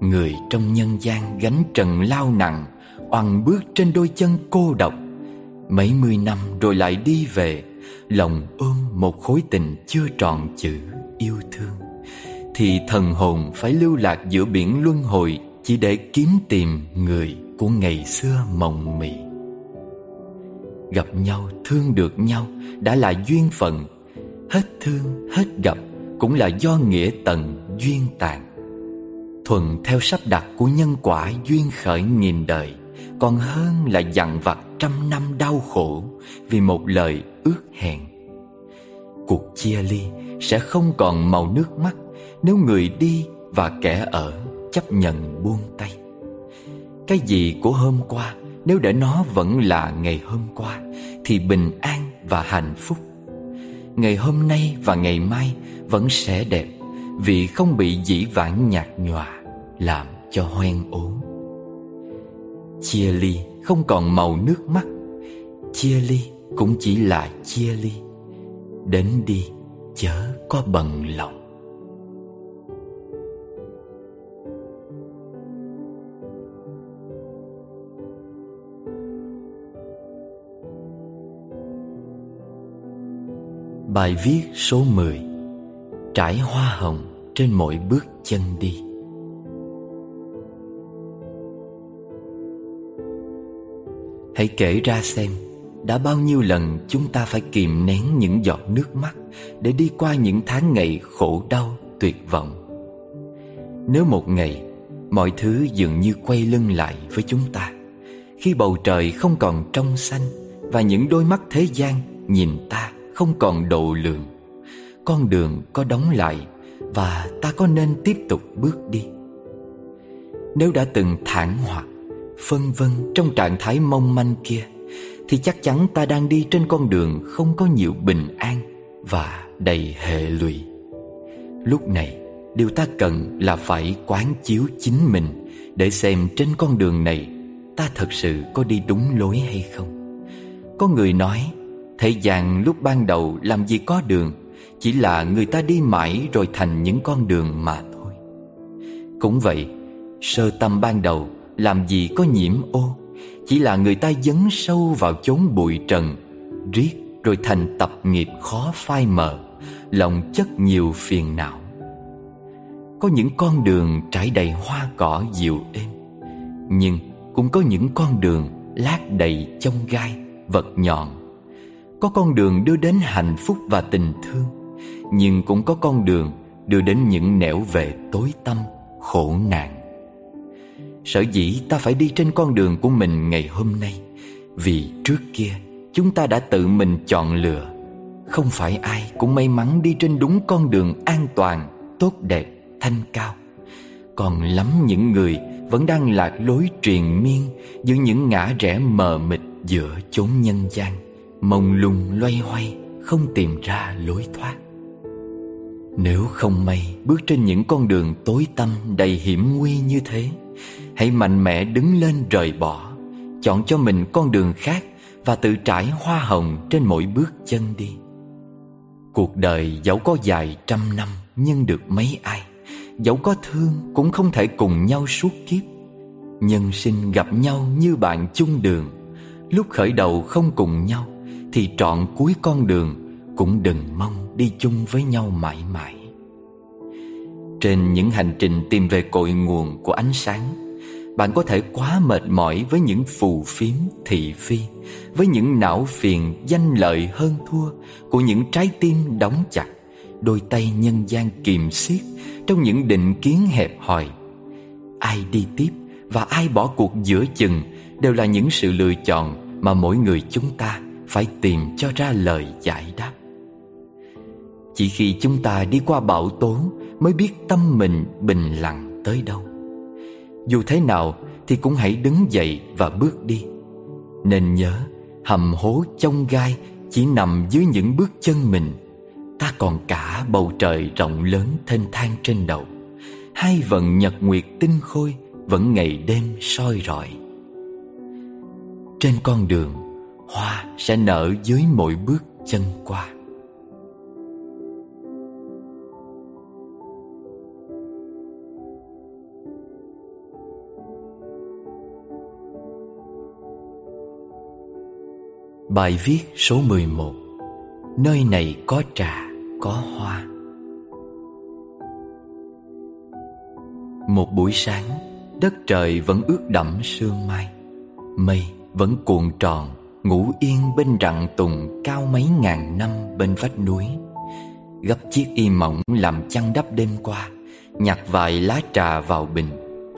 Người trong nhân gian gánh trần lao nặng Oằn bước trên đôi chân cô độc. Mấy mươi năm rồi lại đi về Lòng ôm một khối tình chưa tròn chữ yêu thương. Thì thần hồn phải lưu lạc giữa biển luân hồi Chỉ để kiếm tìm người của ngày xưa mộng mị. Gặp nhau, thương được nhau đã là duyên phận. Hết thương, hết gặp cũng là do nghĩa tận duyên tàn. Thuần theo sắp đặt của nhân quả duyên khởi nghìn đời còn hơn là dằn vặt trăm năm đau khổ Vì một lời ước hẹn. Cuộc chia ly sẽ không còn màu nước mắt Nếu người đi và kẻ ở chấp nhận buông tay. Cái gì của hôm qua Nếu để nó vẫn là ngày hôm qua Thì bình an và hạnh phúc. Ngày hôm nay và ngày mai vẫn sẽ đẹp Vì không bị dĩ vãng nhạt nhòa Làm cho hoen ố Chia ly, không còn màu nước mắt. Chia ly cũng chỉ là chia ly. Đến đi, chớ có bận lòng. Bài viết số 10 Trải hoa hồng trên mỗi bước chân đi. Hãy kể ra xem đã bao nhiêu lần chúng ta phải kìm nén những giọt nước mắt Để đi qua những tháng ngày khổ đau, tuyệt vọng. Nếu một ngày mọi thứ dường như quay lưng lại với chúng ta Khi bầu trời không còn trong xanh Và những đôi mắt thế gian nhìn ta không còn độ lượng Con đường có đóng lại Và ta có nên tiếp tục bước đi? Nếu đã từng thản hoặc Phân vân trong trạng thái mong manh kia thì chắc chắn ta đang đi trên con đường không có nhiều bình an và đầy hệ lụy. Lúc này, điều ta cần là phải quán chiếu chính mình để xem trên con đường này ta thật sự có đi đúng lối hay không. Có người nói, thế gian lúc ban đầu làm gì có đường, chỉ là người ta đi mãi rồi thành những con đường mà thôi. Cũng vậy, sơ tâm ban đầu làm gì có nhiễm ô? Chỉ là người ta dấn sâu vào chốn bụi trần Riết rồi thành tập nghiệp khó phai mờ Lòng chất nhiều phiền não. Có những con đường trải đầy hoa cỏ dịu êm Nhưng cũng có những con đường lát đầy chông gai, vật nhọn. Có con đường đưa đến hạnh phúc và tình thương Nhưng cũng có con đường đưa đến những nẻo về tối tâm, khổ nạn. Sở dĩ ta phải đi trên con đường của mình ngày hôm nay Vì trước kia chúng ta đã tự mình chọn lựa. Không phải ai cũng may mắn đi trên đúng con đường an toàn, tốt đẹp, thanh cao. Còn lắm những người vẫn đang lạc lối truyền miên Giữa những ngã rẽ mờ mịt giữa chốn nhân gian Mông lung loay hoay không tìm ra lối thoát. Nếu không may bước trên những con đường tối tăm đầy hiểm nguy như thế Hãy mạnh mẽ đứng lên rời bỏ. Chọn cho mình con đường khác Và tự trải hoa hồng trên mỗi bước chân đi. Cuộc đời dẫu có dài trăm năm Nhưng được mấy ai. Dẫu có thương cũng không thể cùng nhau suốt kiếp. Nhân sinh gặp nhau như bạn chung đường. Lúc khởi đầu không cùng nhau Thì trọn cuối con đường Cũng đừng mong đi chung với nhau mãi mãi. Trên những hành trình tìm về cội nguồn của ánh sáng bạn có thể quá mệt mỏi với những phù phiếm thị phi, Với những não phiền danh lợi hơn thua Của những trái tim đóng chặt, Đôi tay nhân gian kìm siết Trong những định kiến hẹp hòi. Ai đi tiếp và ai bỏ cuộc giữa chừng Đều là những sự lựa chọn Mà mỗi người chúng ta phải tìm cho ra lời giải đáp. Chỉ khi chúng ta đi qua bão tố Mới biết tâm mình bình lặng tới đâu dù thế nào thì cũng hãy đứng dậy và bước đi. Nên nhớ, hầm hố trong gai chỉ nằm dưới những bước chân mình. Ta còn cả bầu trời rộng lớn thênh thang trên đầu. Hai vận nhật nguyệt tinh khôi vẫn ngày đêm soi rọi. Trên con đường, Hoa sẽ nở dưới mỗi bước chân qua. Bài viết số 11 Nơi này có trà, có hoa. Một buổi sáng Đất trời vẫn ướt đẫm sương mai. Mây vẫn cuộn tròn Ngủ yên bên rặng tùng Cao mấy ngàn năm bên vách núi. Gấp chiếc y mỏng làm chăn đắp đêm qua Nhặt vài lá trà vào bình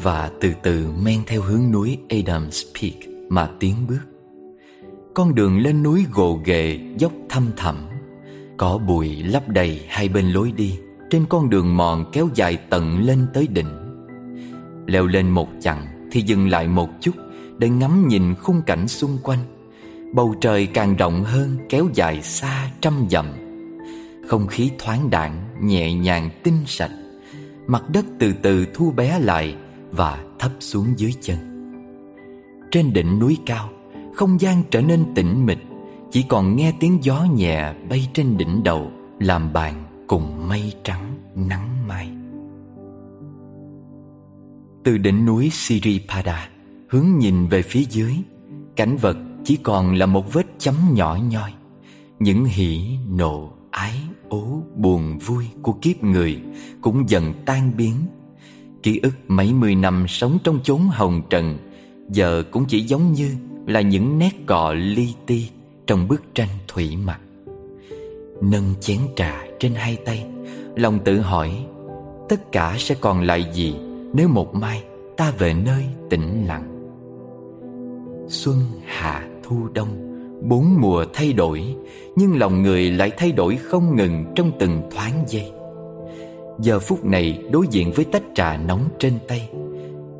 Và từ từ men theo hướng núi Adams Peak Mà tiến bước con đường lên núi gồ ghề, dốc thăm thẳm. Có bụi lấp đầy hai bên lối đi, Trên con đường mòn kéo dài tận lên tới đỉnh. Leo lên một chặng thì dừng lại một chút Để ngắm nhìn khung cảnh xung quanh. Bầu trời càng rộng hơn, kéo dài xa trăm dặm. Không khí thoáng đãng, nhẹ nhàng, tinh sạch. Mặt đất từ từ thu bé lại Và thấp xuống dưới chân. Trên đỉnh núi cao không gian trở nên tĩnh mịch Chỉ còn nghe tiếng gió nhẹ bay trên đỉnh đầu Làm bàn cùng mây trắng nắng mai. Từ đỉnh núi Siripada Hướng nhìn về phía dưới Cảnh vật chỉ còn là một vết chấm nhỏ nhoi. Những hỉ, nộ, ái, ố, buồn, vui của kiếp người Cũng dần tan biến. Ký ức mấy mươi năm sống trong chốn hồng trần Giờ cũng chỉ giống như là những nét cọ li ti trong bức tranh thủy mặc. Nâng chén trà trên hai tay, lòng tự hỏi tất cả sẽ còn lại gì nếu một mai ta về nơi tĩnh lặng. Xuân, hạ, thu, đông, bốn mùa thay đổi, nhưng lòng người lại thay đổi không ngừng trong từng thoáng giây. Giờ phút này đối diện với tách trà nóng trên tay,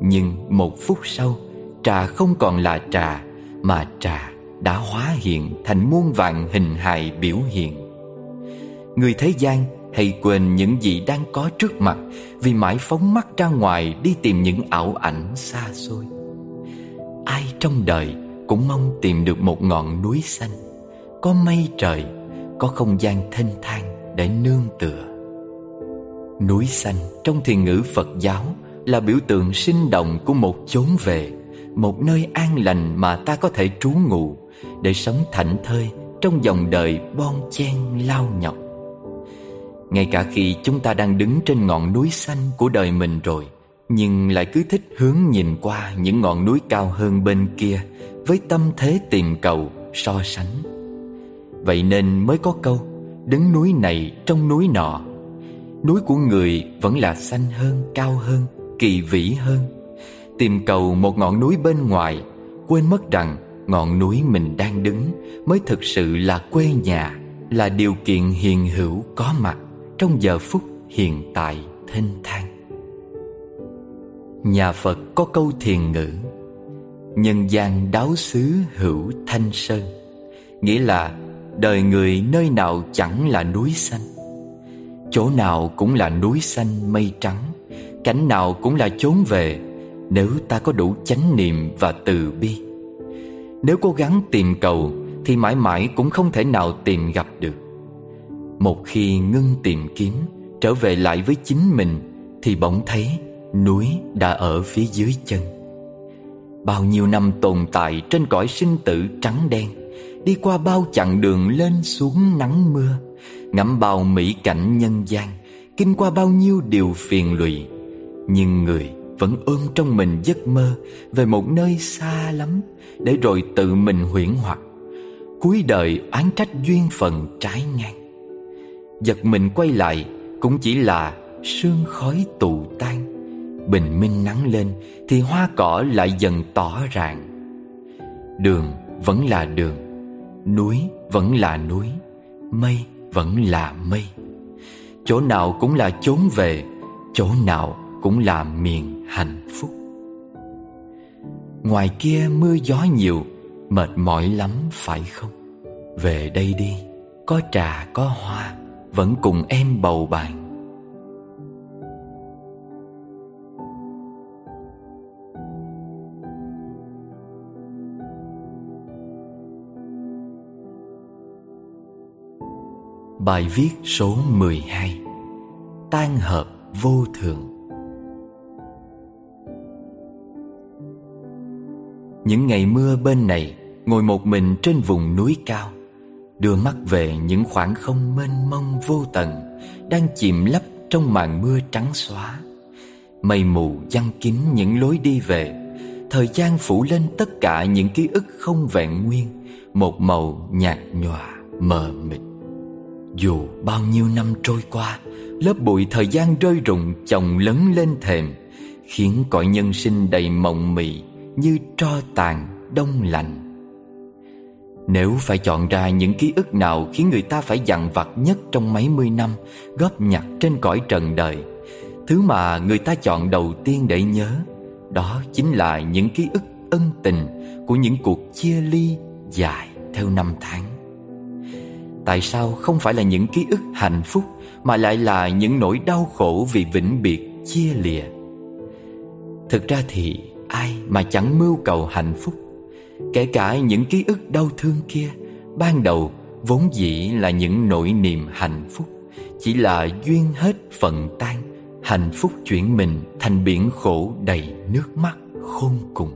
nhưng một phút sau, trà không còn là trà mà trà đã hóa hiện thành muôn vạn hình hài biểu hiện. Người thế gian hay quên những gì đang có trước mặt vì mãi phóng mắt ra ngoài đi tìm những ảo ảnh xa xôi. Ai trong đời cũng mong tìm được một ngọn núi xanh, có mây trời, có không gian thênh thang để nương tựa. Núi xanh trong thiền ngữ Phật giáo là biểu tượng sinh động của một chốn về một nơi an lành mà ta có thể trú ngụ để sống thảnh thơi trong dòng đời bon chen lao nhọc. Ngay cả khi chúng ta đang đứng trên ngọn núi xanh của đời mình rồi, nhưng lại cứ thích hướng nhìn qua những ngọn núi cao hơn bên kia với tâm thế tìm cầu, so sánh. Vậy nên mới có câu đứng núi này trong núi nọ. Núi của người vẫn là xanh hơn, cao hơn, kỳ vĩ hơn Tìm cầu một ngọn núi bên ngoài, Quên mất rằng ngọn núi mình đang đứng Mới thực sự là quê nhà, Là điều kiện hiền hữu có mặt Trong giờ phút hiện tại thênh thang. Nhà Phật có câu thiền ngữ, Nhân gian đáo xứ hữu thanh sơn Nghĩa là đời người nơi nào chẳng là núi xanh. Chỗ nào cũng là núi xanh mây trắng Cảnh nào cũng là chốn về nếu ta có đủ chánh niệm và từ bi. Nếu cố gắng tìm cầu, Thì mãi mãi cũng không thể nào tìm gặp được. Một khi ngưng tìm kiếm, Trở về lại với chính mình, Thì bỗng thấy núi đã ở phía dưới chân. Bao nhiêu năm tồn tại trên cõi sinh tử trắng đen, Đi qua bao chặng đường lên xuống nắng mưa, Ngắm bao mỹ cảnh nhân gian, Kinh qua bao nhiêu điều phiền lụy, Nhưng người vẫn ôm trong mình giấc mơ Về một nơi xa lắm Để rồi tự mình huyễn hoặc. Cuối đời oán trách duyên phần trái ngang. Giật mình quay lại Cũng chỉ là sương khói tù tan. Bình minh nắng lên Thì hoa cỏ lại dần tỏ ràng Đường vẫn là đường, Núi vẫn là núi, Mây vẫn là mây. Chỗ nào cũng là chốn về, Chỗ nào cũng là miền hạnh phúc. Ngoài kia mưa gió nhiều, Mệt mỏi lắm phải không? Về đây đi, Có trà, có hoa, Vẫn cùng em bầu bạn. Bài viết số 12 Tan hợp vô thường. Những ngày mưa bên này, Ngồi một mình trên vùng núi cao, Đưa mắt về những khoảng không mênh mông vô tận Đang chìm lấp trong màn mưa trắng xóa. Mây mù giăng kín những lối đi về, Thời gian phủ lên tất cả những ký ức không vẹn nguyên, Một màu nhạt nhòa, mờ mịt. Dù bao nhiêu năm trôi qua, Lớp bụi thời gian rơi rụng chồng lấn lên thềm, Khiến cõi nhân sinh đầy mộng mị như tro tàn, đông lạnh. Nếu phải chọn ra những ký ức nào Khiến người ta phải dằn vặt nhất trong mấy mươi năm Góp nhặt trên cõi trần đời, Thứ mà người ta chọn đầu tiên để nhớ, Đó chính là những ký ức ân tình Của những cuộc chia ly dài theo năm tháng. Tại sao không phải là những ký ức hạnh phúc Mà lại là những nỗi đau khổ vì vĩnh biệt chia lìa? Thực ra thì ai mà chẳng mưu cầu hạnh phúc. Kể cả những ký ức đau thương kia, Ban đầu vốn dĩ là những nỗi niềm hạnh phúc, Chỉ là duyên hết phận tan, Hạnh phúc chuyển mình thành biển khổ đầy nước mắt khôn cùng.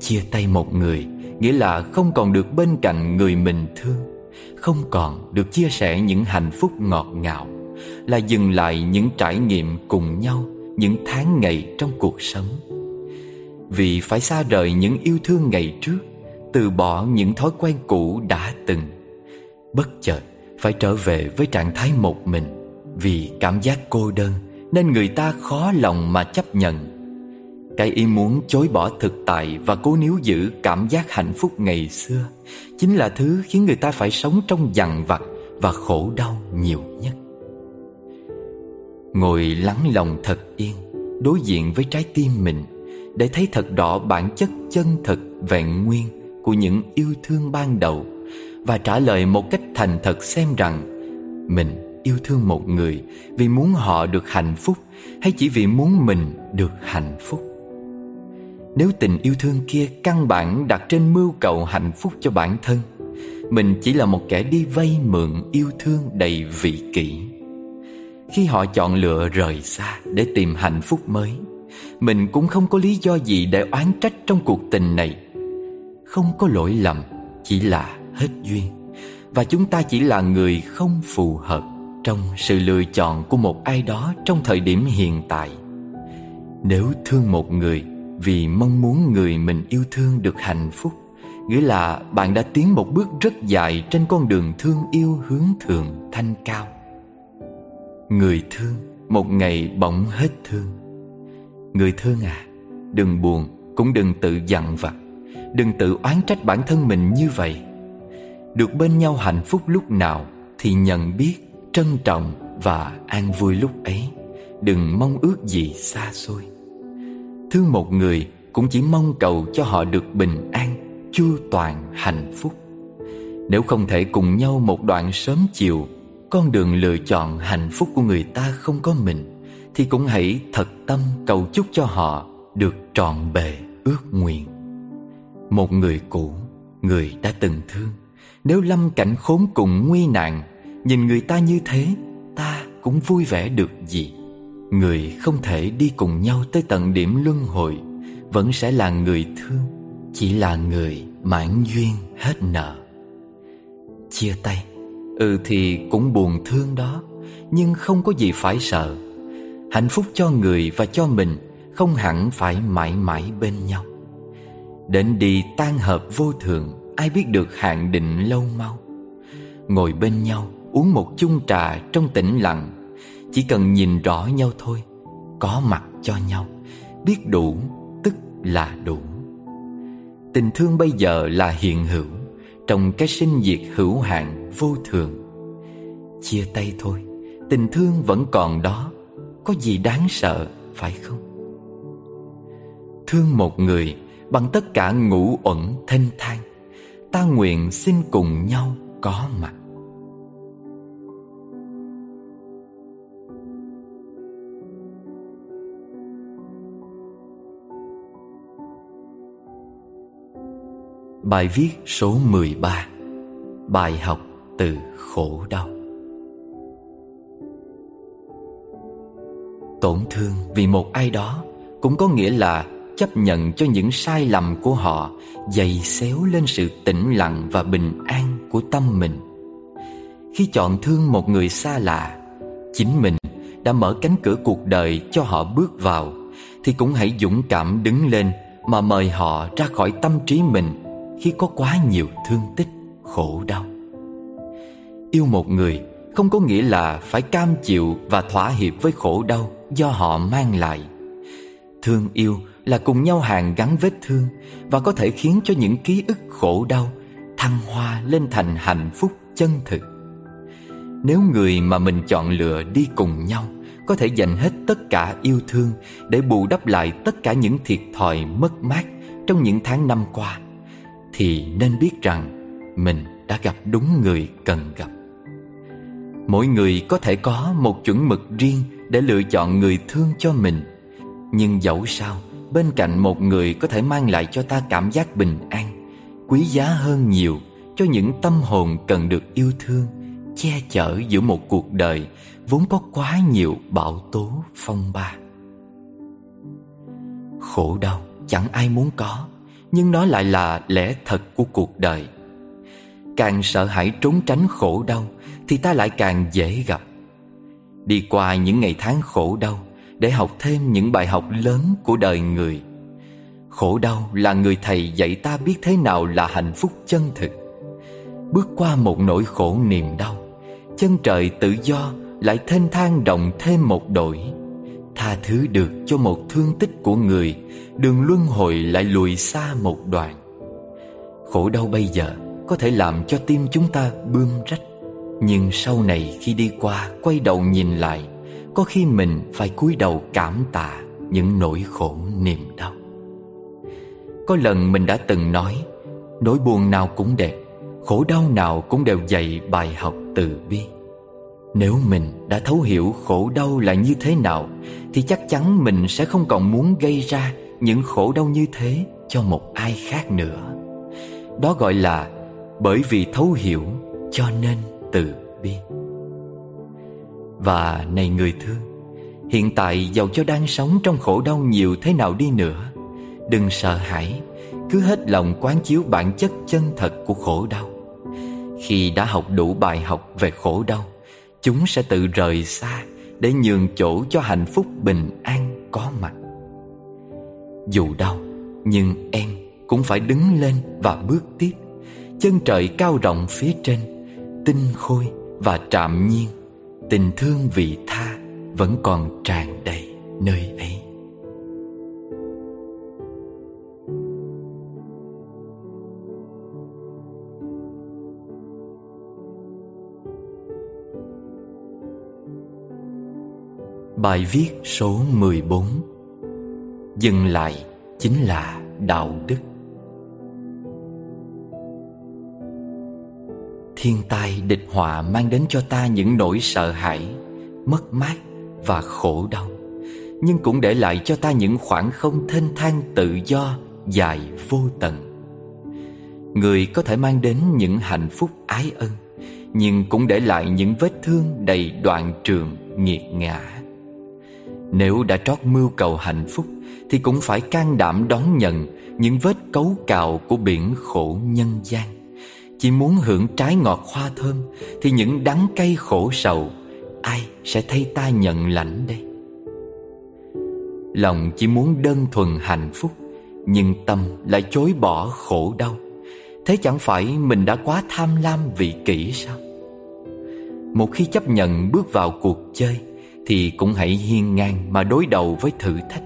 Chia tay một người Nghĩa là không còn được bên cạnh người mình thương, Không còn được chia sẻ những hạnh phúc ngọt ngào, Là dừng lại những trải nghiệm cùng nhau những tháng ngày trong cuộc sống. Vì phải xa rời những yêu thương ngày trước, Từ bỏ những thói quen cũ đã từng. Bất chợt, phải trở về với trạng thái một mình. Vì cảm giác cô đơn, Nên người ta khó lòng mà chấp nhận. Cái ý muốn chối bỏ thực tại và cố níu giữ cảm giác hạnh phúc ngày xưa Chính là thứ khiến người ta phải sống trong dằn vặt và khổ đau nhiều nhất. Ngồi lắng lòng thật yên, Đối diện với trái tim mình, Để thấy thật rõ bản chất chân thực, vẹn nguyên Của những yêu thương ban đầu, Và trả lời một cách thành thật xem rằng, Mình yêu thương một người Vì muốn họ được hạnh phúc Hay chỉ vì muốn mình được hạnh phúc. Nếu tình yêu thương kia căn bản đặt trên mưu cầu hạnh phúc cho bản thân, Mình chỉ là một kẻ đi vay mượn yêu thương đầy vị kỷ. Khi họ chọn lựa rời xa để tìm hạnh phúc mới Mình cũng không có lý do gì để oán trách trong cuộc tình này. Không có lỗi lầm, chỉ là hết duyên. Và chúng ta chỉ là người không phù hợp Trong sự lựa chọn của một ai đó trong thời điểm hiện tại. Nếu thương một người vì mong muốn người mình yêu thương được hạnh phúc nghĩa là bạn đã tiến một bước rất dài trên con đường thương yêu hướng thượng thanh cao người thương, một ngày bỗng hết thương. Người thương à đừng buồn, cũng đừng tự giận vặt. Đừng tự oán trách bản thân mình như vậy. Được bên nhau hạnh phúc lúc nào thì nhận biết trân trọng và an vui lúc ấy. Đừng mong ước gì xa xôi. Thương một người cũng chỉ mong cầu cho họ được bình an, Chu toàn, hạnh phúc. Nếu không thể cùng nhau một đoạn sớm chiều con đường lựa chọn hạnh phúc của người ta không có mình, Thì cũng hãy thật tâm cầu chúc cho họ Được trọn bề ước nguyện. Một người cũ, Người đã từng thương. Nếu lâm cảnh khốn cùng nguy nạn, Nhìn người ta như thế, Ta cũng vui vẻ được gì? Người không thể đi cùng nhau tới tận điểm luân hồi, Vẫn sẽ là người thương, Chỉ là người mãn duyên hết nợ. Chia tay. Ừ thì cũng buồn thương đó, Nhưng không có gì phải sợ. Hạnh phúc cho người và cho mình Không hẳn phải mãi mãi bên nhau. Đến đi tan hợp vô thường, Ai biết được hạn định lâu mau. Ngồi bên nhau, Uống một chung trà trong tĩnh lặng, Chỉ cần nhìn rõ nhau thôi, Có mặt cho nhau, Biết đủ tức là đủ. Tình thương bây giờ là hiện hữu, Trong cái sinh diệt hữu hạn vô thường. Chia tay thôi, Tình thương vẫn còn đó, Có gì đáng sợ, phải không? Thương một người Bằng tất cả ngũ uẩn thanh thang, Ta nguyện xin cùng nhau có mặt. Bài viết số 13 Bài học từ khổ đau Tổn thương vì một ai đó Cũng có nghĩa là chấp nhận cho những sai lầm của họ Dày xéo lên sự tĩnh lặng và bình an của tâm mình Khi chọn thương một người xa lạ Chính mình đã mở cánh cửa cuộc đời cho họ bước vào Thì cũng hãy dũng cảm đứng lên Mà mời họ ra khỏi tâm trí mình khi có quá nhiều thương tích, khổ đau. Yêu một người, không có nghĩa là phải cam chịu và thỏa hiệp với khổ đau do họ mang lại. Thương yêu là cùng nhau hàn gắn vết thương và có thể khiến cho những ký ức khổ đau thăng hoa lên thành hạnh phúc chân thực. Nếu người mà mình chọn lựa đi cùng nhau, có thể dành hết tất cả yêu thương để bù đắp lại tất cả những thiệt thòi mất mát trong những tháng năm qua, thì nên biết rằng mình đã gặp đúng người cần gặp. Mỗi người có thể có một chuẩn mực riêng để lựa chọn người thương cho mình. Nhưng dẫu sao, bên cạnh một người có thể mang lại cho ta cảm giác bình an, quý giá hơn nhiều cho những tâm hồn cần được yêu thương, che chở giữa một cuộc đời vốn có quá nhiều bão tố phong ba. Khổ đau chẳng ai muốn có nhưng nó lại là lẽ thật của cuộc đời càng sợ hãi trốn tránh khổ đau thì ta lại càng dễ gặp. Đi qua những ngày tháng khổ đau để học thêm những bài học lớn của đời người. Khổ đau là người thầy dạy ta biết thế nào là hạnh phúc chân thực. Bước qua một nỗi khổ niềm đau, chân trời tự do lại thênh thang động thêm một đổi. Tha thứ được cho một thương tích của người, đường luân hồi lại lùi xa một đoạn. Khổ đau bây giờ có thể làm cho tim chúng ta bươm rách nhưng sau này khi đi qua, quay đầu nhìn lại, có khi mình phải cúi đầu cảm tạ những nỗi khổ niềm đau. Có lần mình đã từng nói, nỗi buồn nào cũng đẹp, khổ đau nào cũng đều dạy bài học từ bi. Nếu mình đã thấu hiểu khổ đau là như thế nào, Thì chắc chắn mình sẽ không còn muốn gây ra những khổ đau như thế cho một ai khác nữa. Đó gọi là bởi vì thấu hiểu cho nên từ bi. Và này người thương Hiện tại dầu cho đang sống trong khổ đau nhiều thế nào đi nữa, Đừng sợ hãi, Cứ hết lòng quán chiếu bản chất chân thật của khổ đau. Khi đã học đủ bài học về khổ đau, Chúng sẽ tự rời xa Để nhường chỗ cho hạnh phúc bình an có mặt. Dù đau, Nhưng em cũng phải đứng lên và bước tiếp, Chân trời cao rộng phía trên Tinh khôi và trạm nhiên, Tình thương vị tha Vẫn còn tràn đầy nơi ấy. Bài viết số 14 Dừng lại chính là đạo đức. Thiên tai địch họa mang đến cho ta những nỗi sợ hãi, Mất mát và khổ đau. Nhưng cũng để lại cho ta những khoảng không thênh thang tự do, Dài vô tận. Người có thể mang đến những hạnh phúc ái ân, Nhưng cũng để lại những vết thương đầy đoạn trường nghiệt ngã. Nếu đã trót mưu cầu hạnh phúc, Thì cũng phải can đảm đón nhận Những vết cấu cào của biển khổ nhân gian. Chỉ muốn hưởng trái ngọt hoa thơm, Thì những đắng cay khổ sầu, Ai sẽ thay ta nhận lãnh đây? Lòng chỉ muốn đơn thuần hạnh phúc, Nhưng tâm lại chối bỏ khổ đau. Thế chẳng phải mình đã quá tham lam vị kỷ sao? Một khi chấp nhận bước vào cuộc chơi, Thì cũng hãy hiên ngang mà đối đầu với thử thách.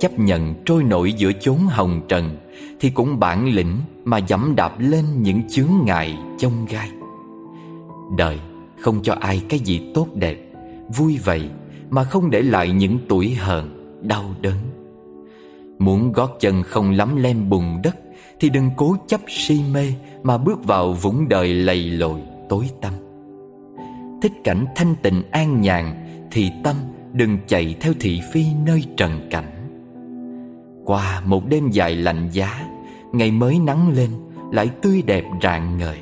Chấp nhận trôi nổi giữa chốn hồng trần Thì cũng bản lĩnh mà dẫm đạp lên những chướng ngại chông gai. Đời không cho ai cái gì tốt đẹp Vui vậy mà không để lại những tuổi hờn, đau đớn. Muốn gót chân không lắm lem bùn đất thì đừng cố chấp si mê Mà bước vào vũng đời lầy lội tối tăm. Thích cảnh thanh tịnh an nhàn Thì tâm đừng chạy theo thị phi nơi trần cảnh. Qua một đêm dài lạnh giá, Ngày mới nắng lên, Lại tươi đẹp rạng ngời.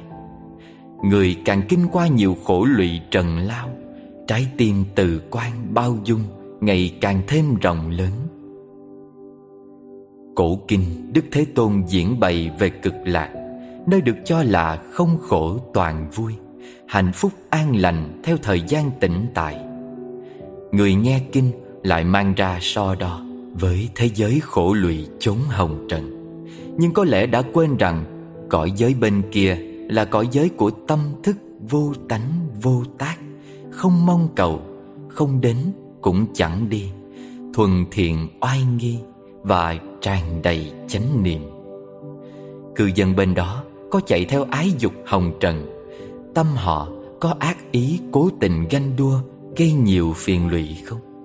Người càng kinh qua nhiều khổ lụy trần lao, Trái tim từ quan bao dung Ngày càng thêm rộng lớn. Cổ kinh Đức Thế Tôn diễn bày về cực lạc, Nơi được cho là không khổ toàn vui, Hạnh phúc an lành theo thời gian tĩnh tại. Người nghe kinh lại mang ra so đo với thế giới khổ lụy chốn hồng trần. Nhưng có lẽ đã quên rằng Cõi giới bên kia là cõi giới của tâm thức vô tánh vô tác. Không mong cầu, không đến cũng chẳng đi. Thuần thiện oai nghi và tràn đầy chánh niệm. Cư dân bên đó có chạy theo ái dục hồng trần. Tâm họ có ác ý cố tình ganh đua gây nhiều phiền lụy không?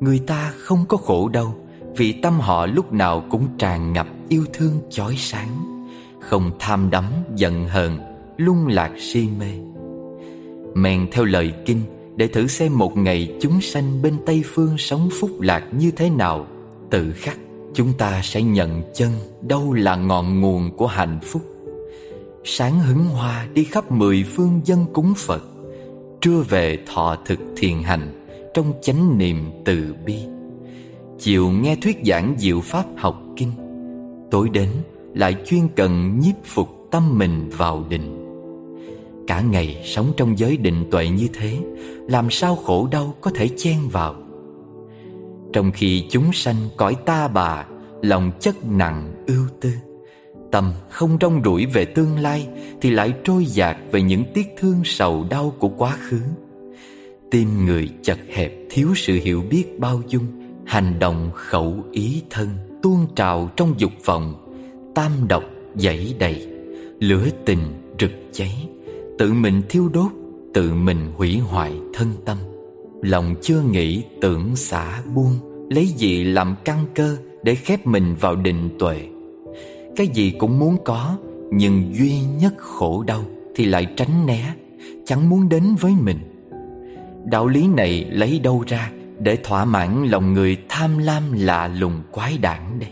Người ta không có khổ đâu, vì tâm họ lúc nào cũng tràn ngập yêu thương chói sáng. Không tham đắm, giận hờn, lung lạc si mê. Men theo lời kinh, để thử xem một ngày chúng sanh bên tây phương sống phúc lạc như thế nào, tự khắc chúng ta sẽ nhận chân đâu là ngọn nguồn của hạnh phúc. Sáng hứng hoa đi khắp mười phương dân cúng phật, trưa về thọ thực thiền hành trong chánh niệm từ bi. Chiều nghe thuyết giảng diệu pháp học kinh, tối đến lại chuyên cần nhiếp phục tâm mình vào định. Cả ngày sống trong giới định tuệ như thế, làm sao khổ đau có thể chen vào? Trong khi chúng sanh cõi ta bà, Lòng chất nặng ưu tư, Tâm không rong ruổi về tương lai Thì lại trôi dạt về những tiếc thương sầu đau của quá khứ. Tim người chật hẹp thiếu sự hiểu biết bao dung, Hành động khẩu ý thân, Tuôn trào trong dục vọng, Tam độc dẫy đầy, Lửa tình rực cháy. Tự mình thiêu đốt, Tự mình hủy hoại thân tâm. Lòng chưa nghĩ tưởng xả buông, Lấy gì làm căn cơ Để khép mình vào định tuệ? Cái gì cũng muốn có, Nhưng duy nhất khổ đau Thì lại tránh né, Chẳng muốn đến với mình. Đạo lý này lấy đâu ra Để thỏa mãn lòng người tham lam lạ lùng quái đản đây?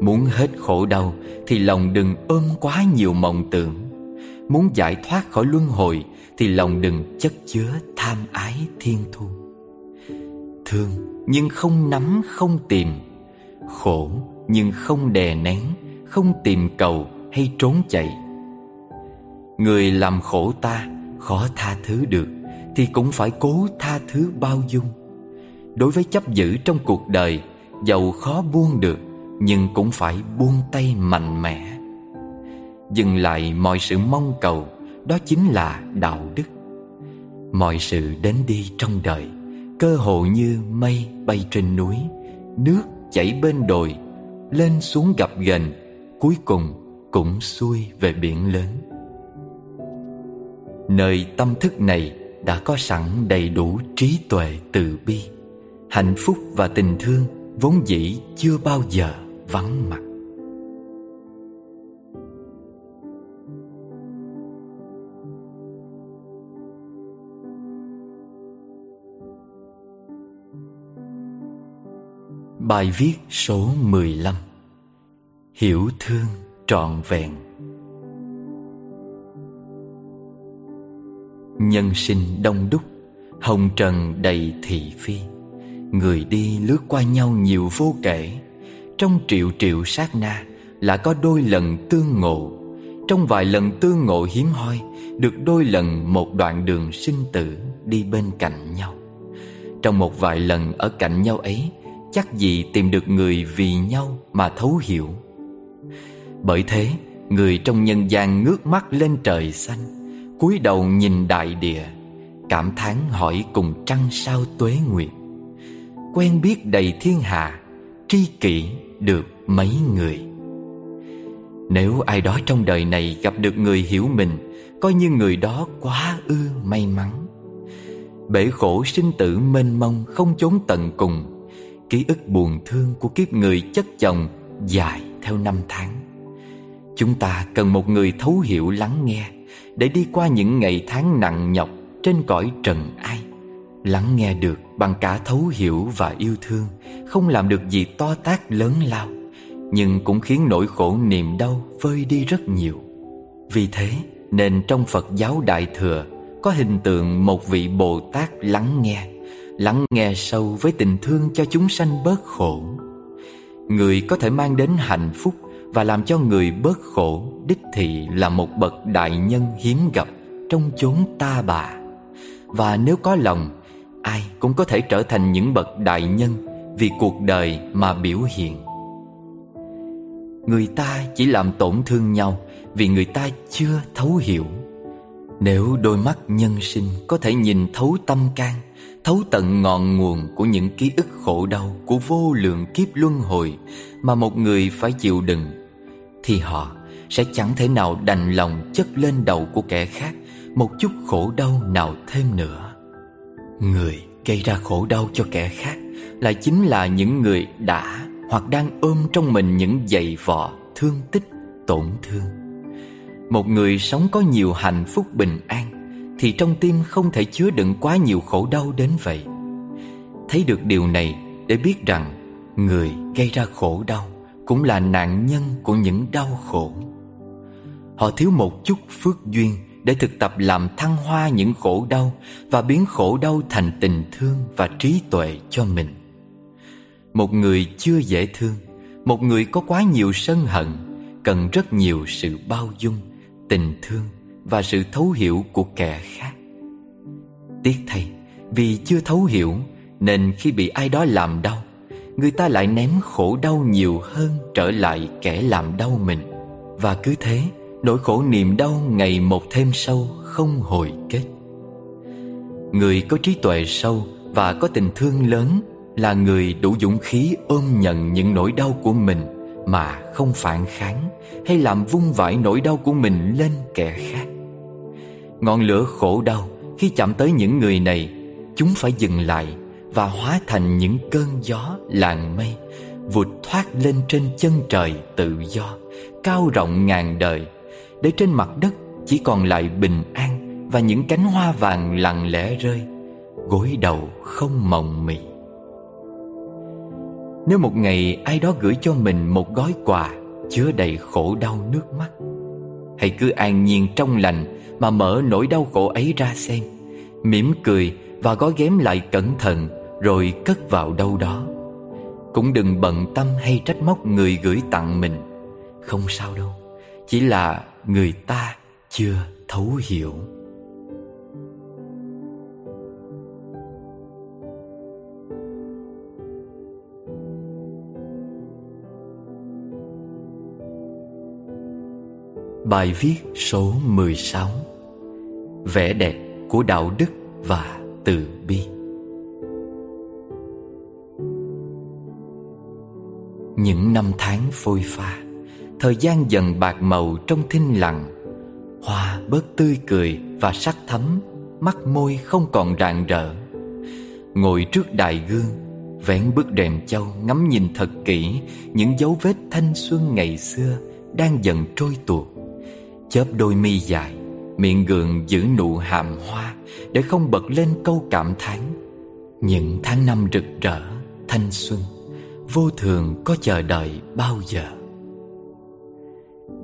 Muốn hết khổ đau Thì lòng đừng ôm quá nhiều mộng tưởng. Muốn giải thoát khỏi luân hồi Thì lòng đừng chất chứa tham ái thiên thu. Thương nhưng không nắm, không tìm. Khổ nhưng không đè nén, Không tìm cầu hay trốn chạy. Người làm khổ ta khó tha thứ được. Thì cũng phải cố tha thứ bao dung. Đối với chấp giữ trong cuộc đời Dầu khó buông được, Nhưng cũng phải buông tay mạnh mẽ. Dừng lại mọi sự mong cầu, Đó chính là đạo đức. Mọi sự đến đi trong đời, Cơ hồ như mây bay trên núi, Nước chảy bên đồi, Lên xuống gặp gần Cuối cùng cũng xuôi về biển lớn. Nơi tâm thức này đã có sẵn đầy đủ trí tuệ từ bi. Hạnh phúc và tình thương vốn dĩ chưa bao giờ vắng mặt. Bài viết số 15 Hiểu thương trọn vẹn. Nhân sinh đông đúc, Hồng trần đầy thị phi. Người đi lướt qua nhau nhiều vô kể. Trong triệu triệu sát na Là có đôi lần tương ngộ. Trong vài lần tương ngộ hiếm hoi, Được đôi lần một đoạn đường sinh tử Đi bên cạnh nhau. Trong một vài lần ở cạnh nhau ấy, Chắc gì tìm được người vì nhau mà thấu hiểu. Bởi thế, Người trong nhân gian ngước mắt lên trời xanh cúi đầu nhìn đại địa, Cảm thán hỏi cùng trăng sao tuế nguyệt. Quen biết đầy thiên hạ, Tri kỷ được mấy người? Nếu ai đó trong đời này gặp được người hiểu mình, Coi như người đó quá ư may mắn. Bể khổ sinh tử mênh mông không chốn tận cùng, Ký ức buồn thương của kiếp người chất chồng dài theo năm tháng. Chúng ta cần một người thấu hiểu lắng nghe để đi qua những ngày tháng nặng nhọc trên cõi trần ai. Lắng nghe được bằng cả thấu hiểu và yêu thương, Không làm được gì to tác lớn lao, Nhưng cũng khiến nỗi khổ niềm đau vơi đi rất nhiều. Vì thế, nên trong Phật giáo Đại Thừa Có hình tượng một vị Bồ Tát lắng nghe Lắng nghe sâu với tình thương cho chúng sanh bớt khổ. Người có thể mang đến hạnh phúc và làm cho người bớt khổ, Đích thị là một bậc đại nhân hiếm gặp Trong chốn ta bà. Và nếu có lòng, Ai cũng có thể trở thành những bậc đại nhân Vì cuộc đời mà biểu hiện. Người ta chỉ làm tổn thương nhau Vì người ta chưa thấu hiểu. Nếu đôi mắt nhân sinh có thể nhìn thấu tâm can, Thấu tận ngọn nguồn của những ký ức khổ đau Của vô lượng kiếp luân hồi Mà một người phải chịu đựng thì họ sẽ chẳng thể nào đành lòng chất lên đầu của kẻ khác Một chút khổ đau nào thêm nữa. Người gây ra khổ đau cho kẻ khác Là chính là những người đã hoặc đang ôm trong mình những dày vò, thương tích, tổn thương. Một người sống có nhiều hạnh phúc bình an thì trong tim không thể chứa đựng quá nhiều khổ đau đến vậy. Thấy được điều này để biết rằng Người gây ra khổ đau cũng là nạn nhân của những đau khổ. Họ thiếu một chút phước duyên Để thực tập làm thăng hoa những khổ đau Và biến khổ đau thành tình thương và trí tuệ cho mình. Một người chưa dễ thương, Một người có quá nhiều sân hận, Cần rất nhiều sự bao dung, Tình thương và sự thấu hiểu của kẻ khác. Tiếc thay, Vì chưa thấu hiểu, Nên khi bị ai đó làm đau Người ta lại ném khổ đau nhiều hơn Trở lại kẻ làm đau mình. Và cứ thế, Nỗi khổ niềm đau ngày một thêm sâu Không hồi kết. Người có trí tuệ sâu Và có tình thương lớn Là người đủ dũng khí ôm nhận những nỗi đau của mình Mà không phản kháng Hay làm vung vãi nỗi đau của mình lên kẻ khác. Ngọn lửa khổ đau khi chạm tới những người này, Chúng phải dừng lại và hóa thành những cơn gió làng mây, Vụt thoát lên trên chân trời tự do, Cao rộng ngàn đời, Để trên mặt đất chỉ còn lại bình an Và những cánh hoa vàng lặng lẽ rơi, Gối đầu không mộng mị Nếu một ngày ai đó gửi cho mình một gói quà Chứa đầy khổ đau nước mắt, Hãy cứ an nhiên trong lành Mà mở nỗi đau khổ ấy ra xem, mỉm cười và gói ghém lại cẩn thận rồi cất vào đâu đó. Cũng đừng bận tâm hay trách móc người gửi tặng mình. Không sao đâu, Chỉ là người ta chưa thấu hiểu. Bài viết số 16 Vẻ đẹp của đạo đức và từ bi. Những năm tháng phôi pha. Thời gian dần bạc màu trong thinh lặng. Hoa bớt tươi cười và sắc thấm Mắt môi không còn rạng rỡ. Ngồi trước đại gương, Vén bức rèm châu ngắm nhìn thật kỹ Những dấu vết thanh xuân ngày xưa Đang dần trôi tuột. Chớp đôi mi dài, Miệng gượng giữ nụ hàm hoa Để không bật lên câu cảm thán. Những tháng năm rực rỡ, Thanh xuân. Vô thường có chờ đợi bao giờ?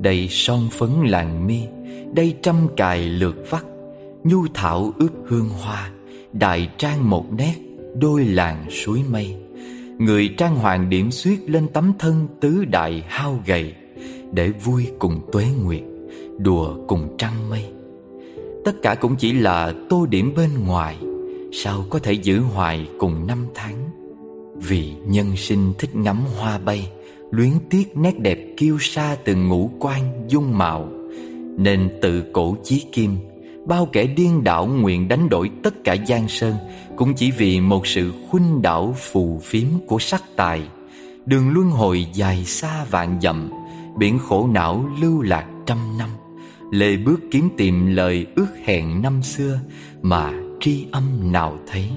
Đây son phấn làng mi, Đây trăm cài lượt vắt, Nhu thảo ướp hương hoa Đại trang một nét, Đôi làng suối mây. Người trang hoàng điểm xuyết lên tấm thân tứ đại hao gầy, Để vui cùng tuế nguyệt, Đùa cùng trăng mây. Tất cả cũng chỉ là tô điểm bên ngoài, Sao có thể giữ hoài cùng năm tháng? Vì nhân sinh thích ngắm hoa bay, Luyến tiếc nét đẹp kiêu sa từ ngũ quan dung mạo. Nên tự cổ chí kim, Bao kẻ điên đảo nguyện đánh đổi tất cả giang sơn, Cũng chỉ vì một sự khuynh đảo phù phiếm của sắc tài. Đường luân hồi dài xa vạn dặm, Biển khổ não lưu lạc trăm năm. Lê bước kiếm tìm lời ước hẹn năm xưa, Mà tri âm nào thấy?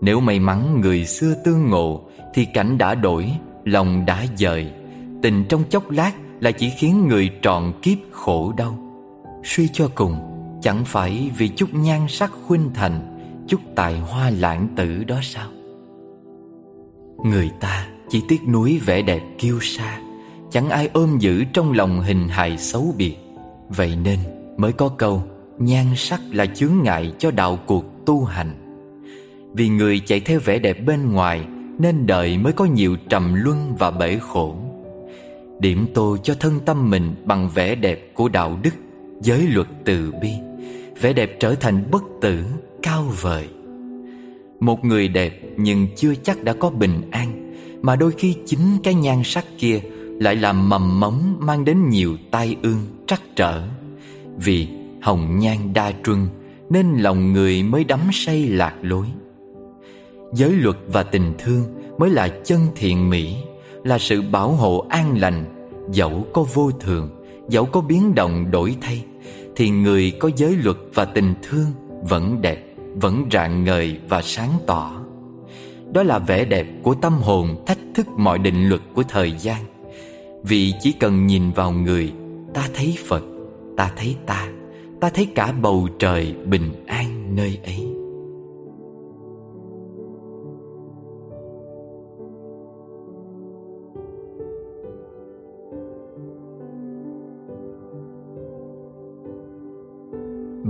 Nếu may mắn người xưa tương ngộ Thì cảnh đã đổi, lòng đã dời. Tình trong chốc lát là chỉ khiến người trọn kiếp khổ đau. Suy cho cùng Chẳng phải vì chút nhan sắc khuynh thành Chút tài hoa lãng tử đó sao? Người ta chỉ tiếc núi vẻ đẹp kiêu sa Chẳng ai ôm giữ trong lòng hình hài xấu biệt. Vậy nên mới có câu Nhan sắc là chướng ngại cho đạo cuộc tu hành. Vì người chạy theo vẻ đẹp bên ngoài Nên đời mới có nhiều trầm luân và bể khổ. Điểm tô cho thân tâm mình bằng vẻ đẹp của đạo đức Giới luật từ bi. Vẻ đẹp trở thành bất tử, cao vời. Một người đẹp nhưng chưa chắc đã có bình an Mà đôi khi chính cái nhan sắc kia Lại làm mầm móng mang đến nhiều tai ương, trắc trở. Vì hồng nhan đa truân Nên lòng người mới đắm say lạc lối. Giới luật và tình thương mới là chân thiện mỹ Là sự bảo hộ an lành. Dẫu có vô thường Dẫu có biến động đổi thay Thì người có giới luật và tình thương Vẫn đẹp, vẫn rạng ngời và sáng tỏ. Đó là vẻ đẹp của tâm hồn thách thức mọi định luật của thời gian. Vì chỉ cần nhìn vào người Ta thấy Phật, ta thấy ta Ta thấy cả bầu trời bình an nơi ấy.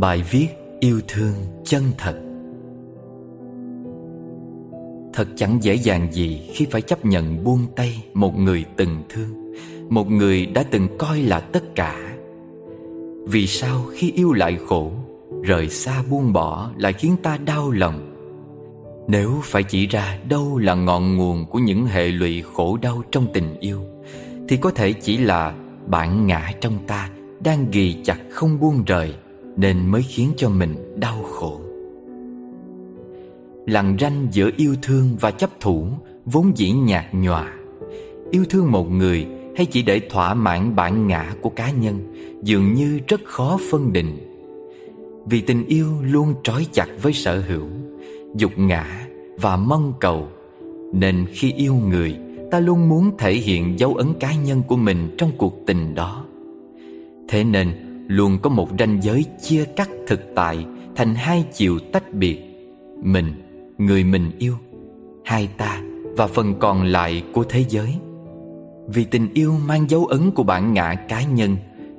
Bài viết yêu thương chân thật. Thật chẳng dễ dàng gì khi phải chấp nhận buông tay một người từng thương, Một người đã từng coi là tất cả. Vì sao khi yêu lại khổ, Rời xa buông bỏ lại khiến ta đau lòng? Nếu phải chỉ ra đâu là ngọn nguồn của những hệ lụy khổ đau trong tình yêu, Thì có thể chỉ là bản ngã trong ta đang ghi chặt không buông rời nên mới khiến cho mình đau khổ. Lằn ranh giữa yêu thương và chấp thủ vốn dĩ nhạt nhòa. Yêu thương một người hay chỉ để thỏa mãn bản ngã của cá nhân dường như rất khó phân định. Vì tình yêu luôn trói chặt với sở hữu, dục ngã và mong cầu, nên khi yêu người, ta luôn muốn thể hiện dấu ấn cá nhân của mình trong cuộc tình đó. Thế nên luôn có một ranh giới chia cắt thực tại thành hai chiều tách biệt. Mình, người mình yêu, hai ta và phần còn lại của thế giới. Vì tình yêu mang dấu ấn của bản ngã cá nhân,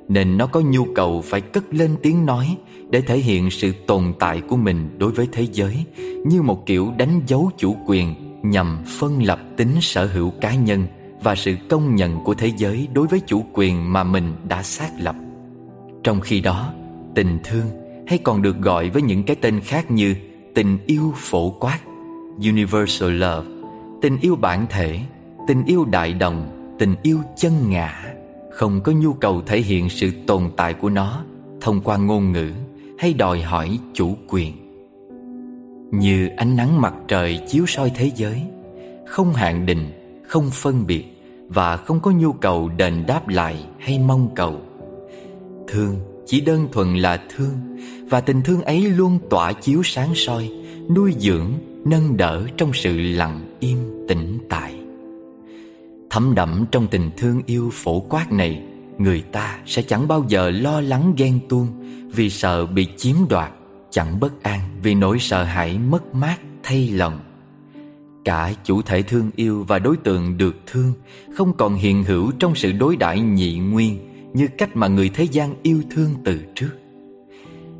nên nó có nhu cầu phải cất lên tiếng nói để thể hiện sự tồn tại của mình đối với thế giới, như một kiểu đánh dấu chủ quyền nhằm phân lập tính sở hữu cá nhân và sự công nhận của thế giới đối với chủ quyền mà mình đã xác lập trong khi đó, tình thương hay còn được gọi với những cái tên khác như tình yêu phổ quát, universal love, tình yêu bản thể, tình yêu đại đồng, tình yêu chân ngã, không có nhu cầu thể hiện sự tồn tại của nó thông qua ngôn ngữ hay đòi hỏi chủ quyền. Như ánh nắng mặt trời chiếu soi thế giới, không hạn định, không phân biệt và không có nhu cầu đền đáp lại hay mong cầu Thương chỉ đơn thuần là thương. Và tình thương ấy luôn tỏa chiếu sáng soi Nuôi dưỡng, nâng đỡ trong sự lặng im tĩnh tại. Thấm đậm trong tình thương yêu phổ quát này Người ta sẽ chẳng bao giờ lo lắng ghen tuông Vì sợ bị chiếm đoạt Chẳng bất an vì nỗi sợ hãi mất mát thay lòng. Cả chủ thể thương yêu và đối tượng được thương Không còn hiện hữu trong sự đối đãi nhị nguyên như cách mà người thế gian yêu thương từ trước.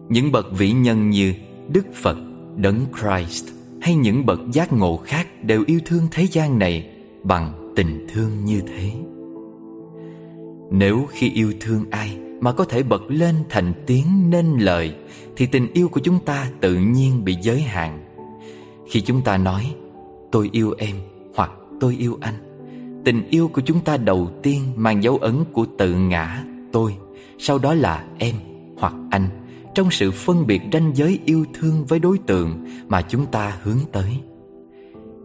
Những bậc vĩ nhân như Đức Phật, Đấng Christ Hay những bậc giác ngộ khác đều yêu thương thế gian này Bằng tình thương như thế. Nếu khi yêu thương ai mà có thể bật lên thành tiếng nên lời Thì tình yêu của chúng ta tự nhiên bị giới hạn. Khi chúng ta nói tôi yêu em hoặc tôi yêu anh Tình yêu của chúng ta đầu tiên mang dấu ấn của tự ngã tôi Sau đó là em hoặc anh Trong sự phân biệt ranh giới yêu thương với đối tượng mà chúng ta hướng tới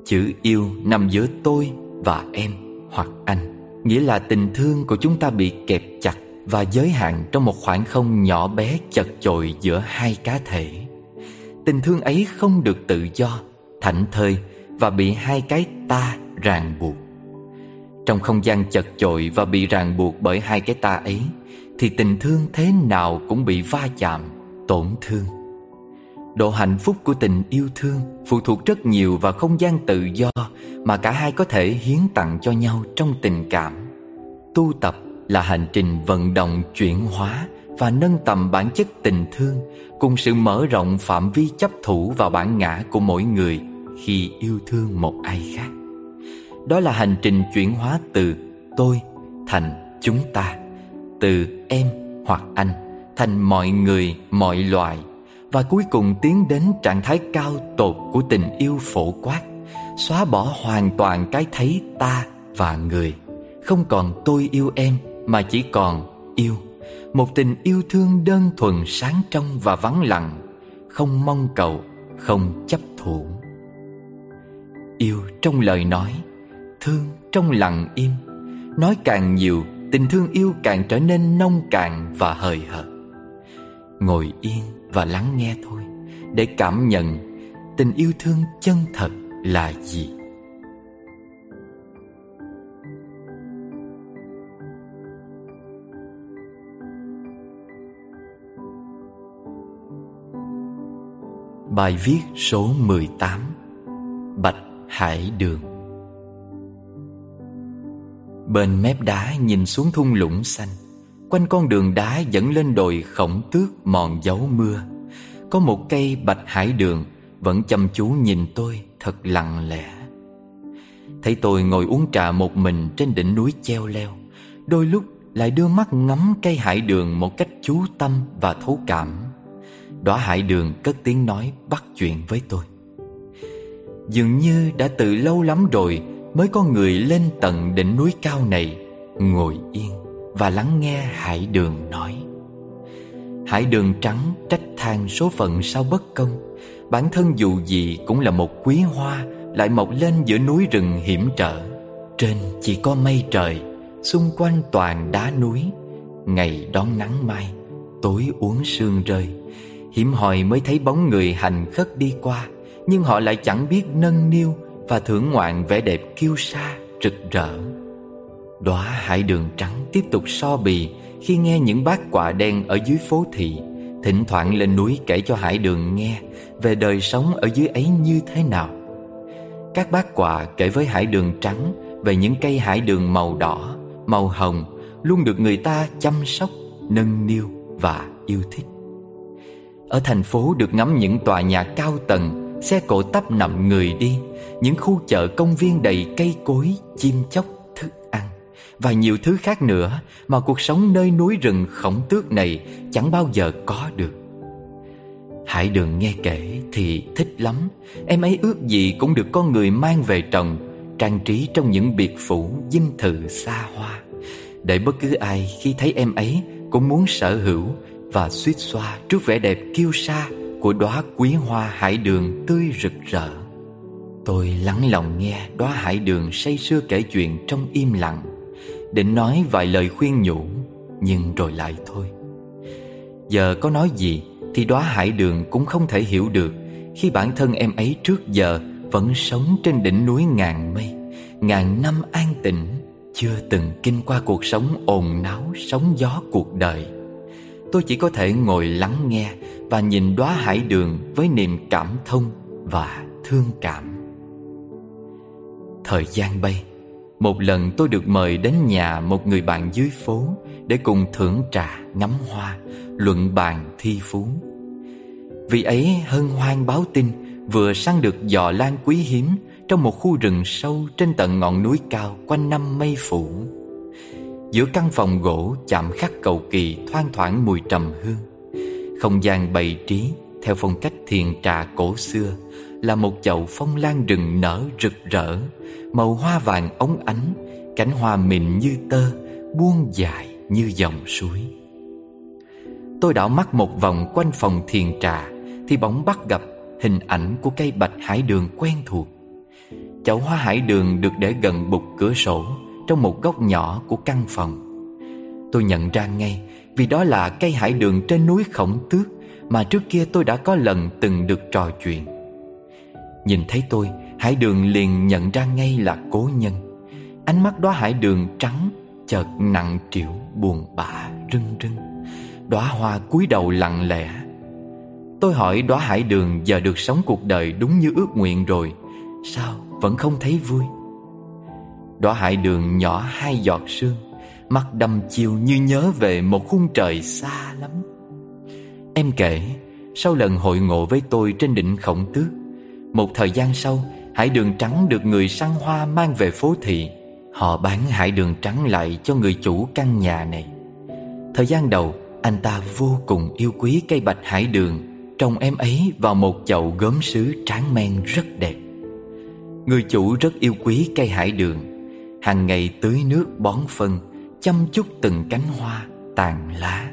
Chữ yêu nằm giữa tôi và em hoặc anh Nghĩa là tình thương của chúng ta bị kẹp chặt và giới hạn trong một khoảng không nhỏ bé chật chội giữa hai cá thể. Tình thương ấy không được tự do, thảnh thơi và bị hai cái ta ràng buộc. Trong không gian chật chội và bị ràng buộc bởi hai cái ta ấy, thì tình thương thế nào cũng bị va chạm, tổn thương. Độ hạnh phúc của tình yêu thương phụ thuộc rất nhiều vào không gian tự do mà cả hai có thể hiến tặng cho nhau trong tình cảm. Tu tập là hành trình vận động chuyển hóa và nâng tầm bản chất tình thương cùng sự mở rộng phạm vi chấp thủ vào bản ngã của mỗi người khi yêu thương một ai khác. Đó là hành trình chuyển hóa từ tôi thành chúng ta, từ em hoặc anh thành mọi người, mọi loài. Và cuối cùng tiến đến trạng thái cao tột của tình yêu phổ quát, xóa bỏ hoàn toàn cái thấy ta và người, không còn tôi yêu em mà chỉ còn yêu. Một tình yêu thương đơn thuần sáng trong và vắng lặng không mong cầu không chấp thủ. Yêu trong lời nói thương trong lặng im. Nói càng nhiều, tình thương yêu càng trở nên nông cạn và hời hợt. Ngồi yên và lắng nghe thôi, để cảm nhận tình yêu thương chân thật là gì. Bài viết số 18 Bạch Hải Đường. Bên mép đá nhìn xuống thung lũng xanh. Quanh con đường đá dẫn lên đồi khổng tước mòn dấu mưa. Có một cây bạch hải đường, Vẫn chăm chú nhìn tôi thật lặng lẽ. Thấy tôi ngồi uống trà một mình trên đỉnh núi treo leo, Đôi lúc lại đưa mắt ngắm cây hải đường một cách chú tâm và thấu cảm. Đóa hải đường cất tiếng nói bắt chuyện với tôi. Dường như đã từ lâu lắm rồi Mới có người lên tận đỉnh núi cao này Ngồi yên và lắng nghe hải đường nói. Hải đường trắng trách than số phận sao bất công. Bản thân dù gì cũng là một quý hoa, Lại mọc lên giữa núi rừng hiểm trở. Trên chỉ có mây trời, Xung quanh toàn đá núi. Ngày đón nắng mai, Tối uống sương rơi. Hiểm hoi mới thấy bóng người hành khất đi qua, Nhưng họ lại chẳng biết nâng niu và thưởng ngoạn vẻ đẹp kiêu sa, rực rỡ. Đóa hải đường trắng tiếp tục so bì Khi nghe những bát quạ đen ở dưới phố thị. Thỉnh thoảng lên núi kể cho hải đường nghe Về đời sống ở dưới ấy như thế nào. Các bát quạ kể với hải đường trắng Về những cây hải đường màu đỏ, màu hồng Luôn được người ta chăm sóc, nâng niu và yêu thích. Ở thành phố được ngắm những tòa nhà cao tầng Xe cộ tấp nập người đi những khu chợ công viên đầy cây cối, chim chóc, thức ăn Và nhiều thứ khác nữa Mà cuộc sống nơi núi rừng khổng tước này Chẳng bao giờ có được. Hải đường nghe kể thì thích lắm. Em ấy ước gì cũng được con người mang về trồng Trang trí trong những biệt phủ dinh thự xa hoa. Để bất cứ ai khi thấy em ấy Cũng muốn sở hữu và suýt xoa trước vẻ đẹp kiêu sa của đóa quý hoa hải đường tươi rực rỡ. Tôi lắng lòng nghe đóa hải đường say sưa kể chuyện trong im lặng, định nói vài lời khuyên nhủ, nhưng rồi lại thôi. Giờ có nói gì Thì đóa hải đường cũng không thể hiểu được Khi bản thân em ấy trước giờ Vẫn sống trên đỉnh núi ngàn mây Ngàn năm an tịnh Chưa từng kinh qua cuộc sống ồn náo Sóng gió cuộc đời. Tôi chỉ có thể ngồi lắng nghe Và nhìn đóa hải đường Với niềm cảm thông và thương cảm. Thời gian bay. Một lần tôi được mời đến nhà một người bạn dưới phố Để cùng thưởng trà, ngắm hoa, luận bàn thi phú. Vị ấy hân hoan báo tin Vừa săn được giò lan quý hiếm Trong một khu rừng sâu trên tận ngọn núi cao quanh năm mây phủ. Giữa căn phòng gỗ chạm khắc cầu kỳ thoang thoảng mùi trầm hương. Không gian bày trí theo phong cách thiền trà cổ xưa là một chậu phong lan rừng nở rực rỡ, Màu hoa vàng ống ánh, Cánh hoa mịn như tơ, Buông dài như dòng suối. Tôi đảo mắt một vòng quanh phòng thiền trà, Thì bỗng bắt gặp hình ảnh của cây bạch hải đường quen thuộc. Chậu hoa hải đường được để gần bục cửa sổ, Trong một góc nhỏ của căn phòng. Tôi nhận ra ngay, Vì đó là cây hải đường trên núi khổng tước Mà trước kia tôi đã có lần từng được trò chuyện. Nhìn thấy tôi, Hải đường liền nhận ra ngay là cố nhân. Ánh mắt đó hải đường trắng, Chợt nặng trĩu, buồn bã, rưng rưng. Đóa hoa cúi đầu lặng lẽ. Tôi hỏi đóa hải đường, giờ được sống cuộc đời đúng như ước nguyện rồi, Sao vẫn không thấy vui? Đóa hải đường nhỏ hai giọt sương, Mắt đâm chiêu như nhớ về một khung trời xa lắm. Em kể, Sau lần hội ngộ với tôi trên đỉnh khổng tước một thời gian sau Hải đường trắng được người săn hoa mang về phố thị. Họ bán hải đường trắng lại cho người chủ căn nhà này. Thời gian đầu Anh ta vô cùng yêu quý cây bạch hải đường. Trồng em ấy vào một chậu gốm sứ tráng men rất đẹp. Người chủ rất yêu quý cây hải đường. Hàng ngày tưới nước bón phân Chăm chút từng cánh hoa, tàn lá.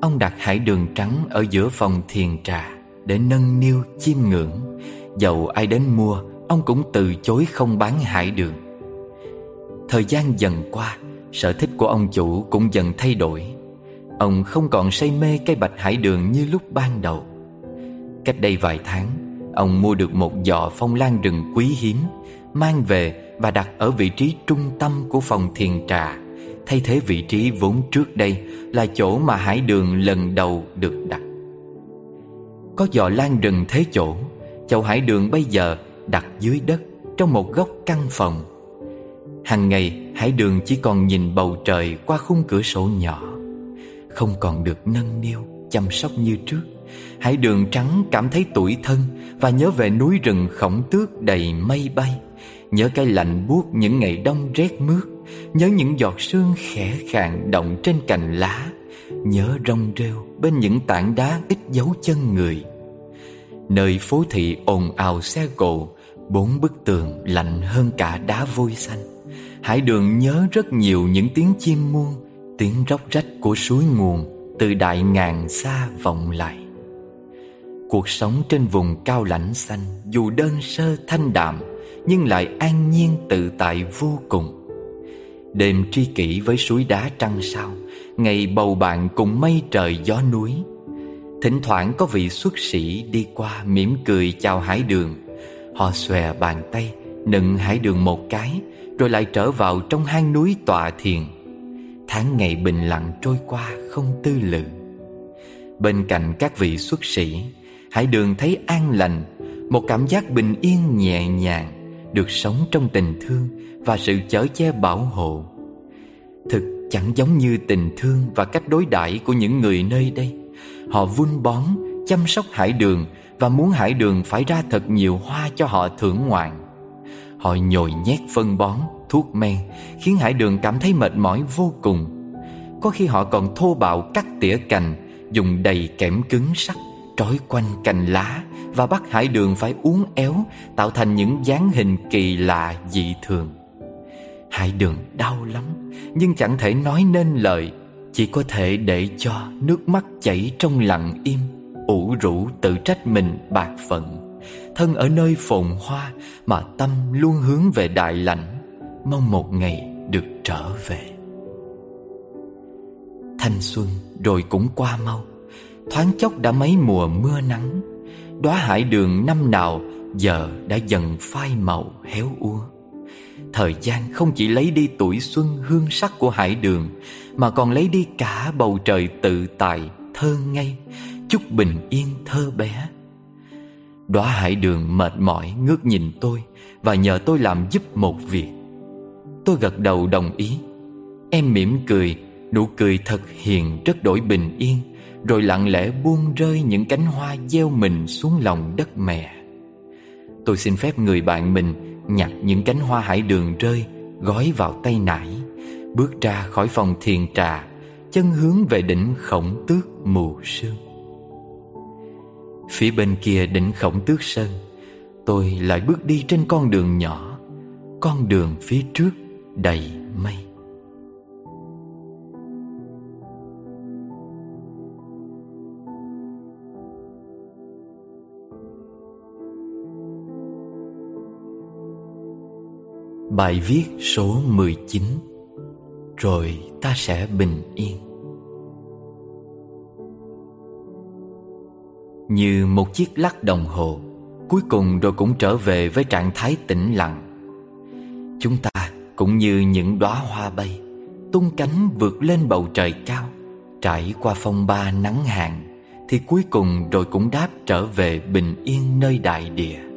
Ông đặt hải đường trắng ở giữa phòng thiền trà Để nâng niu chiêm ngưỡng. Dầu ai đến mua, Ông cũng từ chối không bán hải đường. Thời gian dần qua, Sở thích của ông chủ cũng dần thay đổi. Ông không còn say mê cây bạch hải đường như lúc ban đầu. Cách đây vài tháng, Ông mua được một giỏ phong lan rừng quý hiếm, Mang về và đặt ở vị trí trung tâm của phòng thiền trà. Thay thế vị trí vốn trước đây Là chỗ mà hải đường lần đầu được đặt. Có giỏ lan rừng thế chỗ Chậu hải đường bây giờ đặt dưới đất Trong một góc căn phòng. Hằng ngày, Hải đường chỉ còn nhìn bầu trời qua khung cửa sổ nhỏ, Không còn được nâng niu, chăm sóc như trước. Hải đường trắng cảm thấy tuổi thân Và nhớ về núi rừng khổng tước đầy mây bay, Nhớ cái lạnh buốt những ngày đông rét mướt, Nhớ những giọt sương khẽ khàng động trên cành lá, Nhớ rong rêu bên những tảng đá ít dấu chân người. Nơi phố thị ồn ào xe cộ, Bốn bức tường lạnh hơn cả đá vôi xanh. Hải đường nhớ rất nhiều những tiếng chim muôn Tiếng róc rách của suối nguồn Từ đại ngàn xa vọng lại. Cuộc sống trên vùng cao lãnh xanh Dù đơn sơ thanh đạm, Nhưng lại an nhiên tự tại vô cùng. Đêm tri kỷ với suối đá trăng sao, Ngày bầu bạn cùng mây trời gió núi Thỉnh thoảng có vị xuất sĩ đi qua mỉm cười chào hải đường. Họ xòe bàn tay, nựng hải đường một cái, Rồi lại trở vào trong hang núi tọa thiền. Tháng ngày bình lặng trôi qua không tư lự. Bên cạnh các vị xuất sĩ, Hải đường thấy an lành, Một cảm giác bình yên nhẹ nhàng, Được sống trong tình thương Và sự chở che bảo hộ. Thực chẳng giống như tình thương Và cách đối đãi của những người nơi đây. Họ vun bón Chăm sóc hải đường Và muốn hải đường phải ra thật nhiều hoa cho họ thưởng ngoạn. Họ nhồi nhét phân bón Thuốc men Khiến hải đường cảm thấy mệt mỏi vô cùng. Có khi họ còn thô bạo cắt tỉa cành Dùng đầy kẽm cứng sắt trói quanh cành lá và bắt hải đường phải uốn éo tạo thành những dáng hình kỳ lạ dị thường. Hải đường đau lắm nhưng chẳng thể nói nên lời, chỉ có thể để cho nước mắt chảy trong lặng im, ủ rũ tự trách mình bạc phận. Thân ở nơi phồn hoa mà tâm luôn hướng về đại lạnh, mong một ngày được trở về. Thanh xuân rồi cũng qua mau Thoáng chốc đã mấy mùa mưa nắng Đóa hải đường năm nào Giờ đã dần phai màu héo úa Thời gian không chỉ lấy đi tuổi xuân hương sắc của hải đường Mà còn lấy đi cả bầu trời tự tại, thơ ngây. Chúc bình yên thơ bé. Đóa hải đường mệt mỏi ngước nhìn tôi Và nhờ tôi làm giúp một việc. Tôi gật đầu đồng ý. Em mỉm cười Nụ cười thật hiền rất đổi bình yên Rồi lặng lẽ buông rơi những cánh hoa gieo mình xuống lòng đất mẹ. Tôi xin phép người bạn mình nhặt những cánh hoa hải đường rơi, Gói vào tay nải, Bước ra khỏi phòng thiền trà, Chân hướng về đỉnh khổng tước mù sương. Phía bên kia đỉnh khổng tước sơn, Tôi lại bước đi trên con đường nhỏ, Con đường phía trước đầy mây. Bài viết số 19 Rồi ta sẽ bình yên. Như một chiếc lắc đồng hồ, Cuối cùng rồi cũng trở về với trạng thái tĩnh lặng. Chúng ta cũng như những đóa hoa bay, Tung cánh vượt lên bầu trời cao, Trải qua phong ba nắng hạn, Thì cuối cùng rồi cũng đáp trở về bình yên nơi đại địa.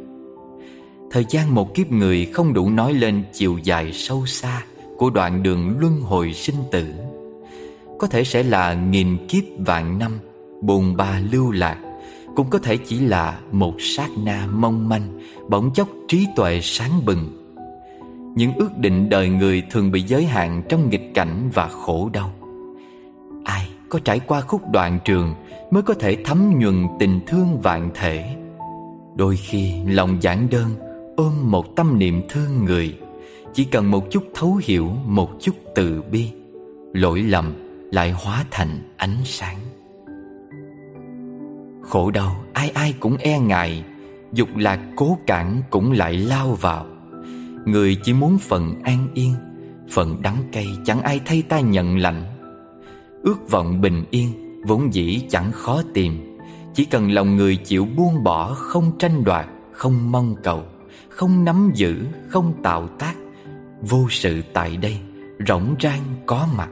Thời gian một kiếp người không đủ nói lên chiều dài sâu xa Của đoạn đường luân hồi sinh tử. Có thể sẽ là nghìn kiếp vạn năm Bồn ba lưu lạc, Cũng có thể chỉ là một sát na mong manh, Bỗng chốc trí tuệ sáng bừng. Những ước định đời người thường bị giới hạn trong nghịch cảnh và khổ đau. Ai có trải qua khúc đoạn trường Mới có thể thấm nhuần tình thương vạn thể? Đôi khi lòng giản đơn ôm một tâm niệm thương người, Chỉ cần một chút thấu hiểu, Một chút từ bi, Lỗi lầm lại hóa thành ánh sáng. Khổ đau, ai ai cũng e ngại, Dục lạc cố cản cũng lại lao vào. Người chỉ muốn phần an yên, Phần đắng cay chẳng ai thay ta nhận lạnh. Ước vọng bình yên Vốn dĩ chẳng khó tìm, Chỉ cần lòng người chịu buông bỏ, Không tranh đoạt, Không mong cầu không nắm giữ, không tạo tác. Vô sự tại đây, rộng rang có mặt.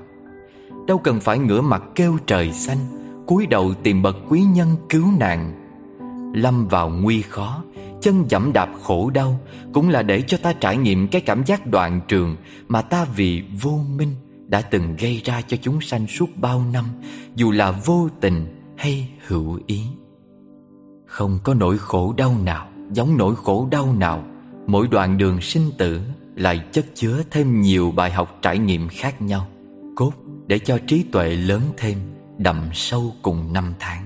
Đâu cần phải ngửa mặt kêu trời xanh cúi đầu tìm bậc quý nhân cứu nạn Lâm vào nguy khó Chân dẫm đạp khổ đau Cũng là để cho ta trải nghiệm cái cảm giác đoạn trường Mà ta vì vô minh Đã từng gây ra cho chúng sanh suốt bao năm Dù là vô tình hay hữu ý. Không có nỗi khổ đau nào. Giống nỗi khổ đau nào, Mỗi đoạn đường sinh tử lại chất chứa thêm nhiều bài học trải nghiệm khác nhau. Cốt để cho trí tuệ lớn thêm, Đậm sâu cùng năm tháng.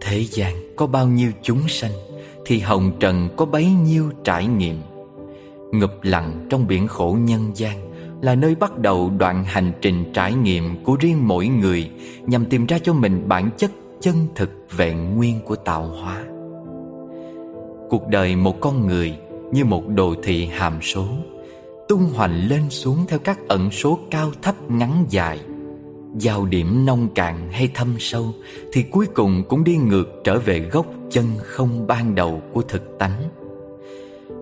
Thế gian có bao nhiêu chúng sanh, Thì hồng trần có bấy nhiêu trải nghiệm. Ngập lặng trong biển khổ nhân gian Là nơi bắt đầu đoạn hành trình trải nghiệm của riêng mỗi người, Nhằm tìm ra cho mình bản chất chân thực vẹn nguyên của tạo hóa. Cuộc đời một con người như một đồ thị hàm số, tung hoành lên xuống theo các ẩn số cao thấp ngắn dài. Giao điểm nông cạn hay thâm sâu thì cuối cùng cũng đi ngược trở về gốc chân không ban đầu của thực tánh.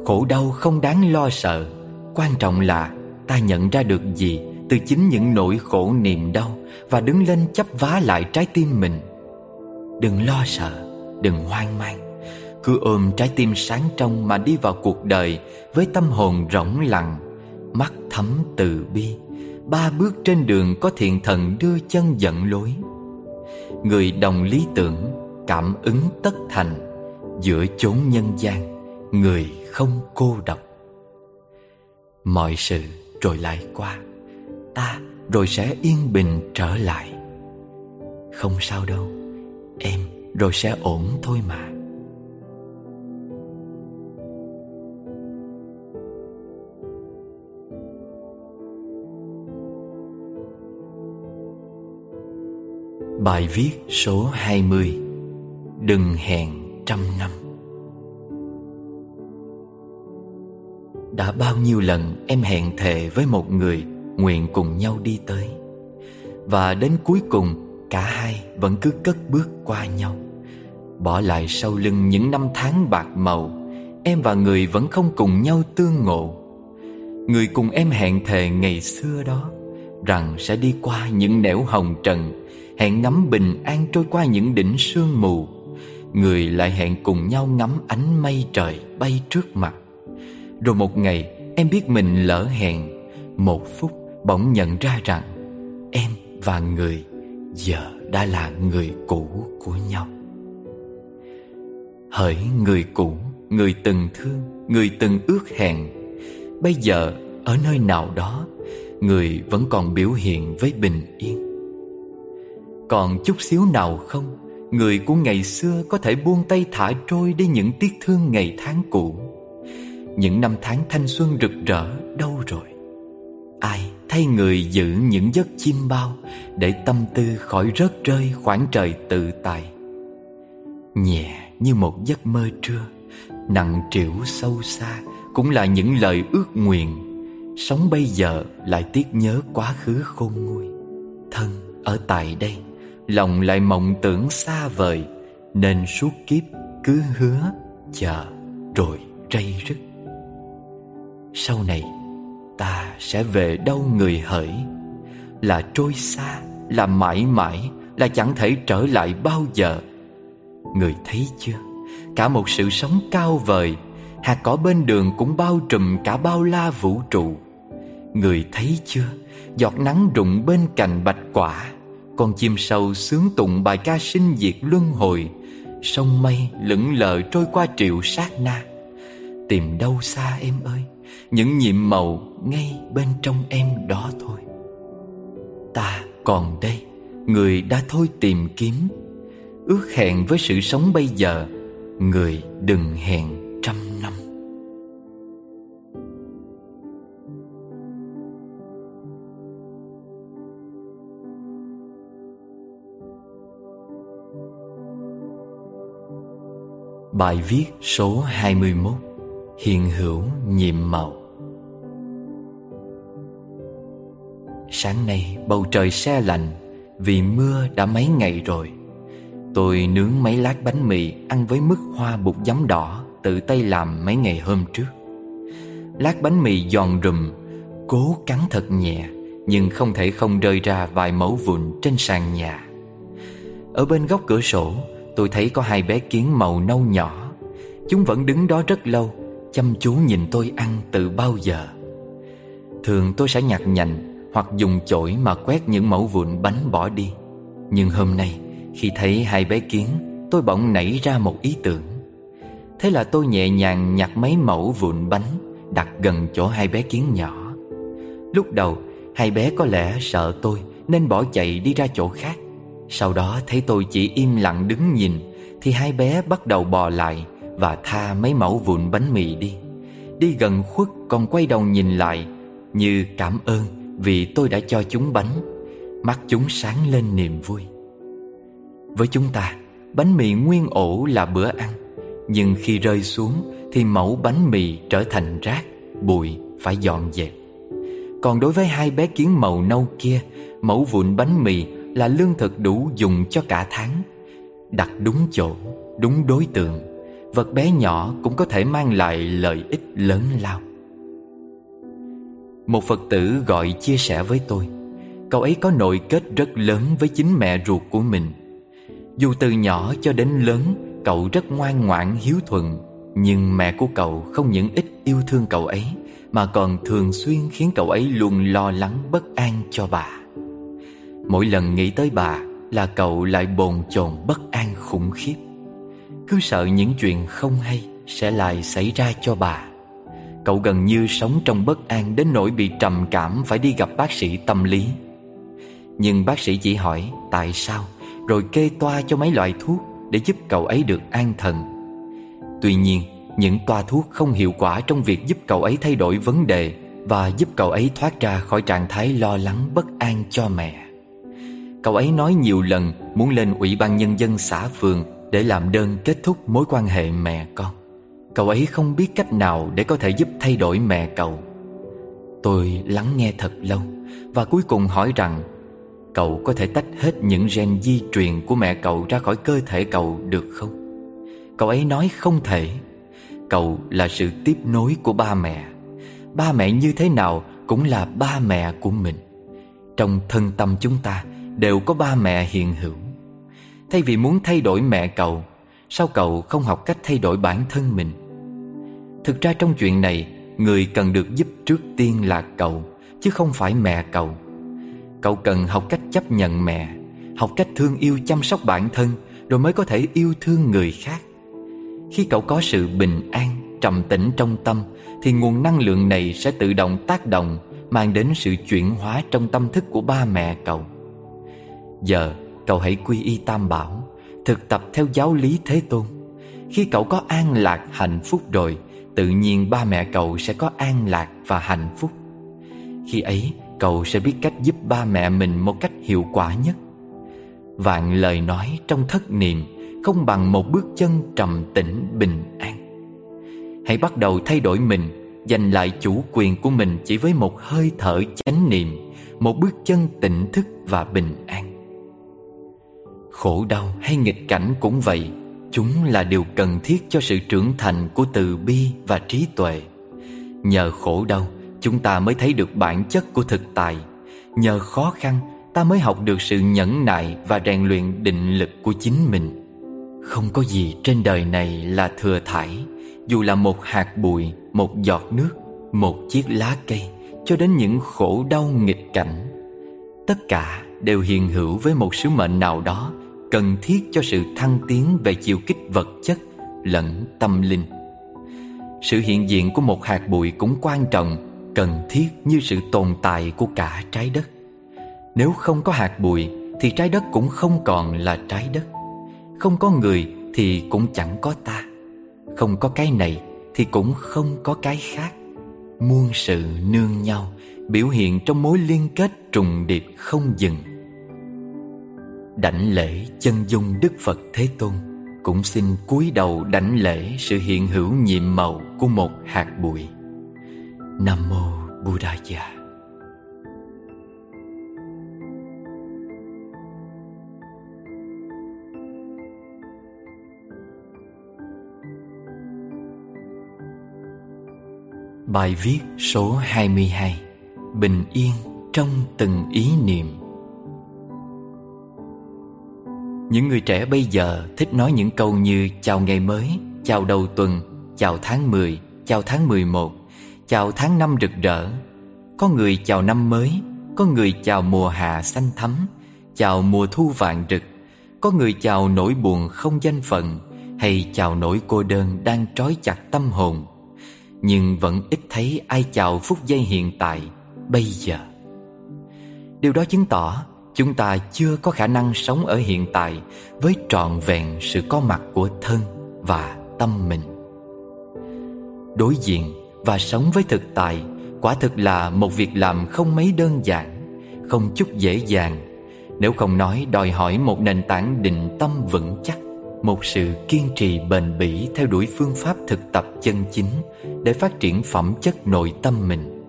Khổ đau không đáng lo sợ, quan trọng là ta nhận ra được gì từ chính những nỗi khổ niềm đau và đứng lên chấp vá lại trái tim mình. Đừng lo sợ, đừng hoang mang cứ ôm trái tim sáng trong mà đi vào cuộc đời Với tâm hồn rỗng lặng, Mắt thấm từ bi. Ba bước trên đường có thiện thần đưa chân dẫn lối. Người đồng lý tưởng, Cảm ứng tất thành, Giữa chốn nhân gian, Người không cô độc. Mọi sự rồi lại qua, Ta rồi sẽ yên bình trở lại. Không sao đâu, Em rồi sẽ ổn thôi mà. Bài viết số 20 Đừng hẹn trăm năm. Đã bao nhiêu lần em hẹn thề với một người Nguyện cùng nhau đi tới, Và đến cuối cùng cả hai vẫn cứ cất bước qua nhau. Bỏ lại sau lưng những năm tháng bạc màu, Em và người vẫn không cùng nhau tương ngộ. Người cùng em hẹn thề ngày xưa đó, Rằng sẽ đi qua những nẻo hồng trần Hẹn ngắm bình an trôi qua những đỉnh sương mù. Người lại hẹn cùng nhau ngắm ánh mây trời bay trước mặt. Rồi một ngày em biết mình lỡ hẹn. Một phút bỗng nhận ra rằng Em và người giờ đã là người cũ của nhau. Hỡi người cũ, người từng thương, người từng ước hẹn. Bây giờ ở nơi nào đó Người vẫn còn biểu hiện với bình yên. Còn chút xíu nào không, Người của ngày xưa có thể buông tay thả trôi đi những tiếc thương ngày tháng cũ. Những năm tháng thanh xuân rực rỡ, đâu rồi? Ai thay người giữ những giấc chim bao Để tâm tư khỏi rớt rơi khoảng trời tự tại? Nhẹ như một giấc mơ trưa, Nặng trĩu sâu xa Cũng là những lời ước nguyện. Sống bây giờ lại tiếc nhớ quá khứ khôn nguôi. Thân ở tại đây Lòng lại mộng tưởng xa vời, Nên suốt kiếp cứ hứa Chờ rồi rây rứt. Sau này, Ta sẽ về đâu người hỡi? Là trôi xa, Là mãi mãi, Là chẳng thể trở lại bao giờ. Người thấy chưa? Cả một sự sống cao vời Hạt cỏ bên đường cũng bao trùm cả bao la vũ trụ. Người thấy chưa? Giọt nắng rụng bên cạnh bạch quả con chim sâu sướng tụng bài ca sinh diệt luân hồi. Sông mây lững lờ trôi qua triệu sát na. Tìm đâu xa em ơi, Những nhiệm màu ngay bên trong em đó thôi. Ta còn đây, Người đã thôi tìm kiếm. Ước hẹn với sự sống bây giờ, Người đừng hẹn trăm năm. Bài viết số 21 Hiện hữu nhiệm màu. Sáng nay bầu trời se lạnh, Vì mưa đã mấy ngày rồi. Tôi nướng mấy lát bánh mì Ăn với mức hoa bột giấm đỏ Tự tay làm mấy ngày hôm trước. Lát bánh mì giòn rùm, Cố cắn thật nhẹ, Nhưng không thể không rơi ra vài mẫu vụn trên sàn nhà. Ở bên góc cửa sổ Tôi thấy có hai bé kiến màu nâu nhỏ. Chúng vẫn đứng đó rất lâu, Chăm chú nhìn tôi ăn từ bao giờ. Thường tôi sẽ nhặt nhạnh Hoặc dùng chổi mà quét những mẫu vụn bánh bỏ đi. Nhưng hôm nay, Khi thấy hai bé kiến, Tôi bỗng nảy ra một ý tưởng. Thế là tôi nhẹ nhàng nhặt mấy mẫu vụn bánh Đặt gần chỗ hai bé kiến nhỏ. Lúc đầu, Hai bé có lẽ sợ tôi Nên bỏ chạy đi ra chỗ khác sau đó thấy tôi chỉ im lặng đứng nhìn, Thì hai bé bắt đầu bò lại Và tha mấy mẫu vụn bánh mì đi. Đi gần khuất còn quay đầu nhìn lại, Như cảm ơn vì tôi đã cho chúng bánh. Mắt chúng sáng lên niềm vui. Với chúng ta, Bánh mì nguyên ổ là bữa ăn, Nhưng khi rơi xuống Thì mẫu bánh mì trở thành rác, Bụi phải dọn dẹp. Còn đối với hai bé kiến màu nâu kia, Mẫu vụn bánh mì là lương thực đủ dùng cho cả tháng. Đặt đúng chỗ, đúng đối tượng Vật bé nhỏ cũng có thể mang lại lợi ích lớn lao. Một Phật tử gọi chia sẻ với tôi Cậu ấy có nội kết rất lớn với chính mẹ ruột của mình. Dù từ nhỏ cho đến lớn Cậu rất ngoan ngoãn hiếu thuận Nhưng mẹ của cậu không những ít yêu thương cậu ấy Mà còn thường xuyên khiến cậu ấy luôn lo lắng bất an cho bà. Mỗi lần nghĩ tới bà là cậu lại bồn chồn bất an khủng khiếp. Cứ sợ những chuyện không hay sẽ lại xảy ra cho bà. Cậu gần như sống trong bất an đến nỗi bị trầm cảm phải đi gặp bác sĩ tâm lý. Nhưng bác sĩ chỉ hỏi, tại sao? Rồi kê toa cho mấy loại thuốc để giúp cậu ấy được an thần. Tuy nhiên, những toa thuốc không hiệu quả trong việc giúp cậu ấy thay đổi vấn đề Và giúp cậu ấy thoát ra khỏi trạng thái lo lắng, bất an cho mẹ. Cậu ấy nói nhiều lần muốn lên ủy ban nhân dân xã phường để làm đơn kết thúc mối quan hệ mẹ con. Cậu ấy không biết cách nào để có thể giúp thay đổi mẹ cậu. Tôi lắng nghe thật lâu và cuối cùng hỏi rằng, Cậu có thể tách hết những gen di truyền của mẹ cậu ra khỏi cơ thể cậu được không? Cậu ấy nói, không thể Cậu là sự tiếp nối của ba mẹ Ba mẹ như thế nào cũng là ba mẹ của mình Trong thân tâm chúng ta đều có ba mẹ hiện hữu. Thay vì muốn thay đổi mẹ cậu Sao cậu không học cách thay đổi bản thân mình? Thực ra trong chuyện này Người cần được giúp trước tiên là cậu Chứ không phải mẹ cậu. Cậu cần học cách chấp nhận mẹ Học cách thương yêu chăm sóc bản thân Rồi mới có thể yêu thương người khác. Khi cậu có sự bình an, trầm tĩnh trong tâm Thì nguồn năng lượng này sẽ tự động tác động Mang đến sự chuyển hóa trong tâm thức của ba mẹ cậu. Giờ, cậu hãy quy y tam bảo, Thực tập theo giáo lý Thế Tôn. Khi cậu có an lạc, hạnh phúc rồi, Tự nhiên ba mẹ cậu sẽ có an lạc và hạnh phúc. Khi ấy, cậu sẽ biết cách giúp ba mẹ mình một cách hiệu quả nhất. Vạn lời nói trong thất niệm Không bằng một bước chân trầm tĩnh bình an. Hãy bắt đầu thay đổi mình, Giành lại chủ quyền của mình chỉ với một hơi thở chánh niệm, Một bước chân tỉnh thức và bình an. Khổ đau hay nghịch cảnh cũng vậy. Chúng là điều cần thiết cho sự trưởng thành của từ bi và trí tuệ. Nhờ khổ đau chúng ta mới thấy được bản chất của thực tại. Nhờ khó khăn ta mới học được sự nhẫn nại và rèn luyện định lực của chính mình. Không có gì trên đời này là thừa thải. Dù là một hạt bụi, một giọt nước, một chiếc lá cây Cho đến những khổ đau nghịch cảnh Tất cả đều hiện hữu với một sứ mệnh nào đó cần thiết cho sự thăng tiến về chiều kích vật chất lẫn tâm linh. Sự hiện diện của một hạt bụi cũng quan trọng, cần thiết như sự tồn tại của cả trái đất. Nếu không có hạt bụi thì trái đất cũng không còn là trái đất. Không có người thì cũng chẳng có ta. Không có cái này thì cũng không có cái khác. Muôn sự nương nhau, biểu hiện trong mối liên kết trùng điệp không dừng. Đảnh lễ chân dung Đức Phật Thế Tôn. Cũng xin cúi đầu đảnh lễ sự hiện hữu nhiệm màu của một hạt bụi. Nam Mô Buddhaya Bài viết số 22 Bình yên trong từng ý niệm. Những người trẻ bây giờ thích nói những câu như chào ngày mới, chào đầu tuần, chào tháng 10, chào tháng 11, chào tháng năm rực rỡ. Có người chào năm mới, có người chào mùa hạ xanh thắm, chào mùa thu vàng rực, có người chào nỗi buồn không danh phận hay chào nỗi cô đơn đang trói chặt tâm hồn. Nhưng vẫn ít thấy ai chào phút giây hiện tại, bây giờ. Điều đó chứng tỏ chúng ta chưa có khả năng sống ở hiện tại với trọn vẹn sự có mặt của thân và tâm mình. Đối diện và sống với thực tại quả thực là một việc làm không mấy đơn giản, không chút dễ dàng. Nếu không nói đòi hỏi một nền tảng định tâm vững chắc, một sự kiên trì bền bỉ theo đuổi phương pháp thực tập chân chính để phát triển phẩm chất nội tâm mình.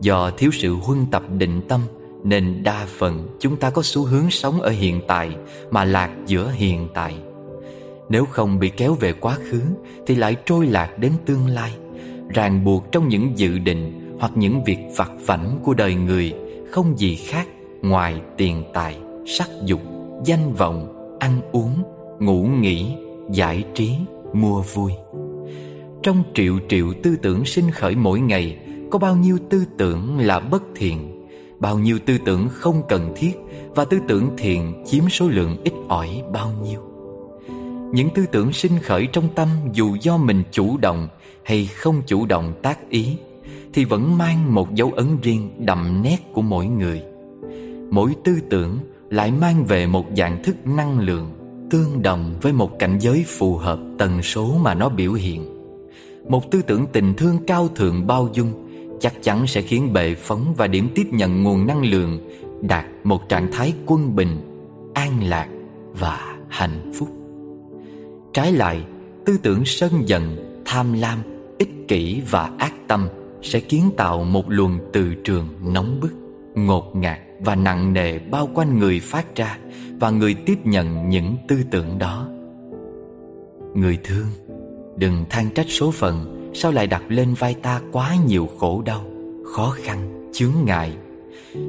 Do thiếu sự huân tập định tâm nên đa phần chúng ta có xu hướng sống ở hiện tại Mà lạc giữa hiện tại. Nếu không bị kéo về quá khứ Thì lại trôi lạc đến tương lai Ràng buộc trong những dự định Hoặc những việc vặt vảnh của đời người Không gì khác ngoài tiền tài, sắc dục, danh vọng, ăn uống, ngủ nghỉ, giải trí, mua vui. Trong triệu triệu tư tưởng sinh khởi mỗi ngày Có bao nhiêu tư tưởng là bất thiện? Bao nhiêu tư tưởng không cần thiết và tư tưởng thiện chiếm số lượng ít ỏi bao nhiêu. Những tư tưởng sinh khởi trong tâm dù do mình chủ động hay không chủ động tác ý thì vẫn mang một dấu ấn riêng đậm nét của mỗi người. Mỗi tư tưởng lại mang về một dạng thức năng lượng tương đồng với một cảnh giới phù hợp tần số mà nó biểu hiện. Một tư tưởng tình thương cao thượng bao dung chắc chắn sẽ khiến bệ phóng và điểm tiếp nhận nguồn năng lượng đạt một trạng thái quân bình, an lạc và hạnh phúc. Trái lại, tư tưởng sân giận, tham lam, ích kỷ và ác tâm sẽ kiến tạo một luồng từ trường nóng bức, ngột ngạt và nặng nề bao quanh người phát ra và người tiếp nhận những tư tưởng đó. Người thương, đừng than trách số phận sao lại đặt lên vai ta quá nhiều khổ đau, khó khăn, chướng ngại.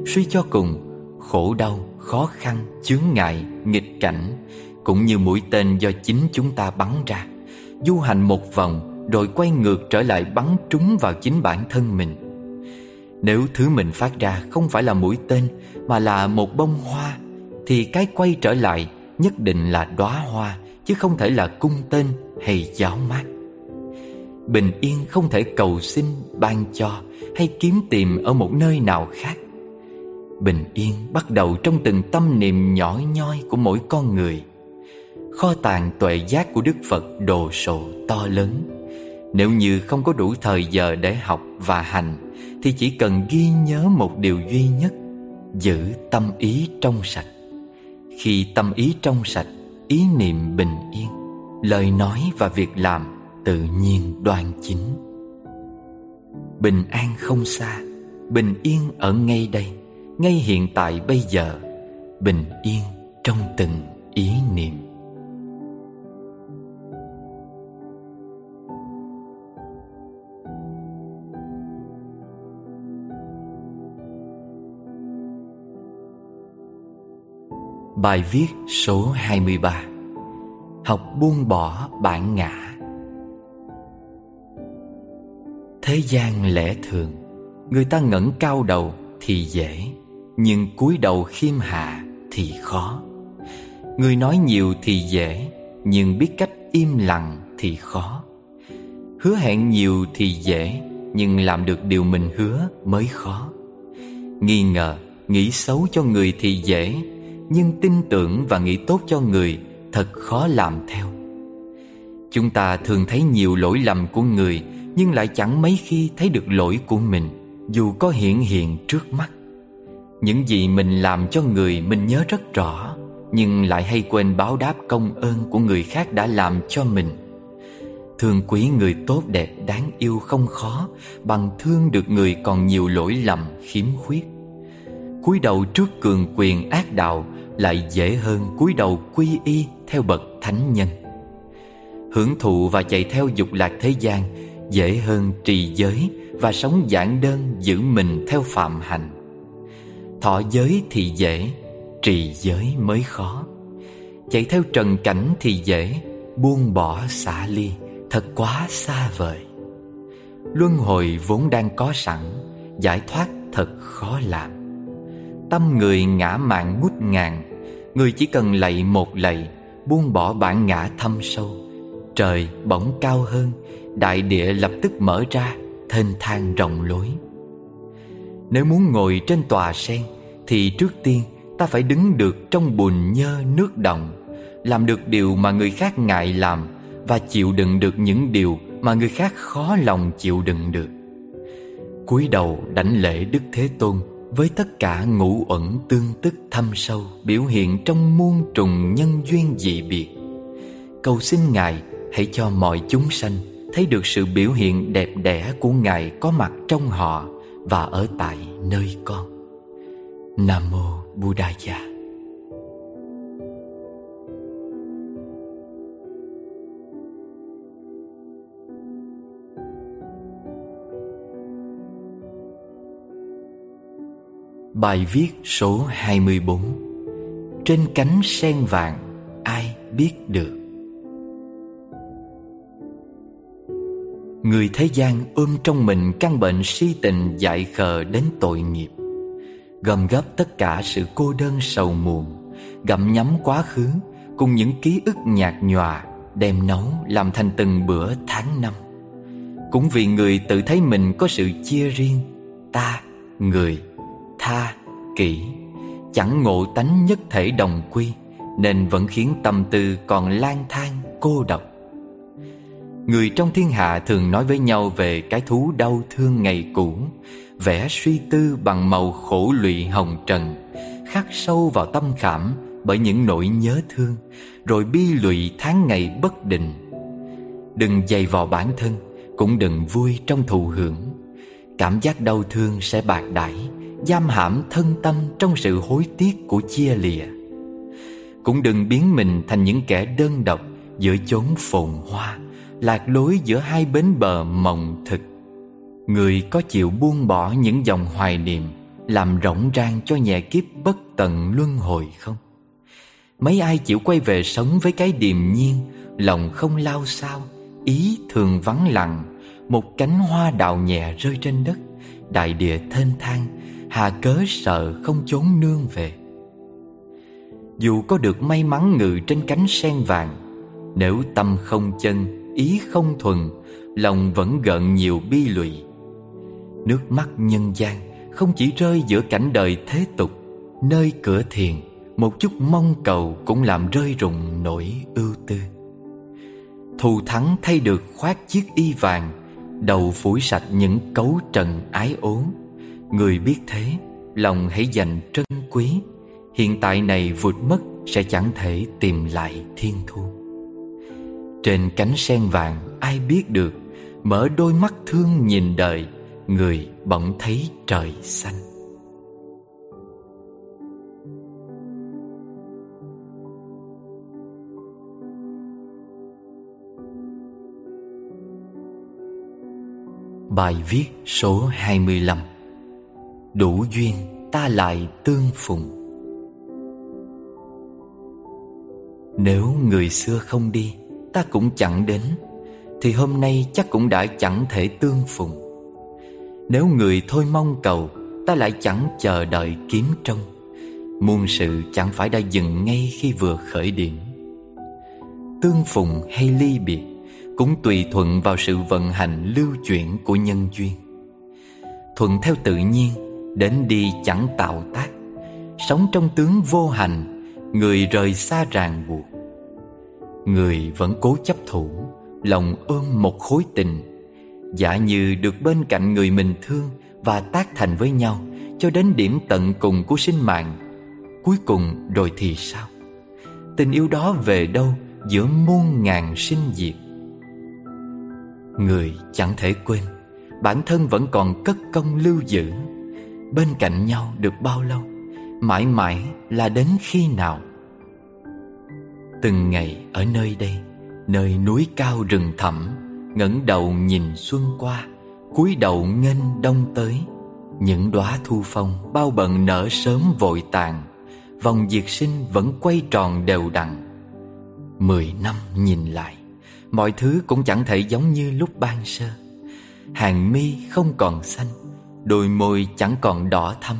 Suy cho cùng, khổ đau, khó khăn, chướng ngại, nghịch cảnh cũng như mũi tên do chính chúng ta bắn ra, du hành một vòng rồi quay ngược trở lại bắn trúng vào chính bản thân mình. Nếu thứ mình phát ra không phải là mũi tên mà là một bông hoa thì cái quay trở lại nhất định là đóa hoa chứ không thể là cung tên hay giáo mát. Bình yên không thể cầu xin, ban cho hay kiếm tìm ở một nơi nào khác. Bình yên bắt đầu trong từng tâm niệm nhỏ nhoi của mỗi con người. Kho tàng tuệ giác của Đức Phật đồ sộ to lớn. Nếu như không có đủ thời giờ để học và hành thì chỉ cần ghi nhớ một điều duy nhất, giữ tâm ý trong sạch. Khi tâm ý trong sạch, ý niệm bình yên, lời nói và việc làm tự nhiên đoan chính. Bình an không xa, bình yên ở ngay đây, ngay hiện tại bây giờ, bình yên trong từng ý niệm. Bài viết số 23 Học buông bỏ bản ngã Thế gian lẽ thường. Người ta ngẩng cao đầu thì dễ Nhưng cúi đầu khiêm hạ thì khó. Người nói nhiều thì dễ Nhưng biết cách im lặng thì khó. Hứa hẹn nhiều thì dễ Nhưng làm được điều mình hứa mới khó. Nghi ngờ, nghĩ xấu cho người thì dễ nhưng tin tưởng và nghĩ tốt cho người thật khó làm theo. Chúng ta thường thấy nhiều lỗi lầm của người nhưng lại chẳng mấy khi thấy được lỗi của mình, dù có hiện hiện trước mắt. Những gì mình làm cho người mình nhớ rất rõ, nhưng lại hay quên báo đáp công ơn của người khác đã làm cho mình. Thương quý người tốt đẹp đáng yêu không khó, bằng thương được người còn nhiều lỗi lầm, khiếm khuyết. Cúi đầu trước cường quyền ác đạo lại dễ hơn cúi đầu quy y theo bậc thánh nhân. Hưởng thụ và chạy theo dục lạc thế gian dễ hơn trì giới và sống giản đơn giữ mình theo phạm hành thọ giới thì dễ, trì giới mới khó. Chạy theo trần cảnh thì dễ, buông bỏ xả ly, thật quá xa vời. Luân hồi vốn đang có sẵn, giải thoát thật khó làm. Tâm người ngã mạn ngút ngàn, Người chỉ cần lạy một lạy, Buông bỏ bản ngã thâm sâu, Trời bỗng cao hơn Đại địa lập tức mở ra, Thênh thang rộng lối. Nếu muốn ngồi trên tòa sen, Thì trước tiên ta phải đứng được trong bùn nhơ nước động, Làm được điều mà người khác ngại làm Và chịu đựng được những điều mà người khác khó lòng chịu đựng được. Cúi đầu đảnh lễ Đức Thế Tôn với tất cả ngũ uẩn tương tức thâm sâu biểu hiện trong muôn trùng nhân duyên dị biệt. Cầu xin ngài hãy cho mọi chúng sanh thấy được sự biểu hiện đẹp đẽ của ngài có mặt trong họ và ở tại nơi con. Nam mô buddhaya Bài viết số 24 Trên cánh sen vàng, ai biết được? Người thế gian ôm trong mình căn bệnh si tình dại khờ đến tội nghiệp. Gầm gấp tất cả sự cô đơn sầu muộn Gặm nhắm quá khứ cùng những ký ức nhạt nhòa Đem nấu làm thành từng bữa tháng năm. Cũng vì người tự thấy mình có sự chia riêng Ta, người tha, kỹ Chẳng ngộ tánh nhất thể đồng quy Nên vẫn khiến tâm tư còn lang thang cô độc. Người trong thiên hạ thường nói với nhau về cái thú đau thương ngày cũ Vẽ suy tư bằng màu khổ lụy hồng trần, Khắc sâu vào tâm khảm bởi những nỗi nhớ thương, Rồi bi lụy tháng ngày bất định. Đừng dày vò bản thân, Cũng đừng vui trong thụ hưởng. Cảm giác đau thương sẽ bạc đãi, Giam hãm thân tâm trong sự hối tiếc của chia lìa. Cũng đừng biến mình thành những kẻ đơn độc Giữa chốn phồn hoa Lạc lối giữa hai bến bờ mộng thực Người có chịu buông bỏ những dòng hoài niệm, Làm rộng rang cho nhẹ kiếp bất tận luân hồi không? Mấy ai chịu quay về sống với cái điềm nhiên, Lòng không lao sao, Ý thường vắng lặng, Một cánh hoa đào nhẹ rơi trên đất, Đại địa thênh thang, Hà cớ sợ không chốn nương về Dù có được may mắn ngự trên cánh sen vàng, Nếu tâm không chân Ý không thuần, Lòng vẫn gợn nhiều bi lụy. Nước mắt nhân gian Không chỉ rơi giữa cảnh đời thế tục, Nơi cửa thiền, Một chút mong cầu Cũng làm rơi rụng nỗi ưu tư. Thù thắng thay được khoác chiếc y vàng, Đầu phủi sạch những cấu trần ái ố Người biết thế, Lòng hãy dành trân quý, Hiện tại này vụt mất Sẽ chẳng thể tìm lại thiên thu. Trên cánh sen vàng, ai biết được, Mở đôi mắt thương nhìn đời, Người bỗng thấy trời xanh. Bài viết số 25 Đủ duyên ta lại tương phùng. Nếu người xưa không đi Ta cũng chẳng đến, Thì hôm nay chắc cũng đã chẳng thể tương phùng. Nếu người thôi mong cầu, Ta lại chẳng chờ đợi kiếm trông. Muôn sự chẳng phải đã dừng ngay khi vừa khởi điểm. Tương phùng hay ly biệt cũng tùy thuận vào sự vận hành lưu chuyển của nhân duyên. Thuận theo tự nhiên, đến đi chẳng tạo tác. Sống trong tướng vô hành, người rời xa ràng buộc người vẫn cố chấp thủ, lòng ôm một khối tình. Giả như được bên cạnh người mình thương và tác thành với nhau cho đến điểm tận cùng của sinh mạng, cuối cùng rồi thì sao? Tình yêu đó về đâu giữa muôn ngàn sinh diệt? Người chẳng thể quên, Bản thân vẫn còn cất công lưu giữ. Bên cạnh nhau được bao lâu, Mãi mãi là đến khi nào? Từng ngày ở nơi đây, Nơi núi cao rừng thẳm, ngẩng đầu nhìn xuân qua, cúi đầu nghênh đông tới. Những đóa thu phong bao bận nở sớm vội tàn, Vòng diệt sinh vẫn quay tròn đều đặn. Mười năm nhìn lại, Mọi thứ cũng chẳng thể giống như lúc ban sơ. Hàng mi không còn xanh, Đôi môi chẳng còn đỏ thắm.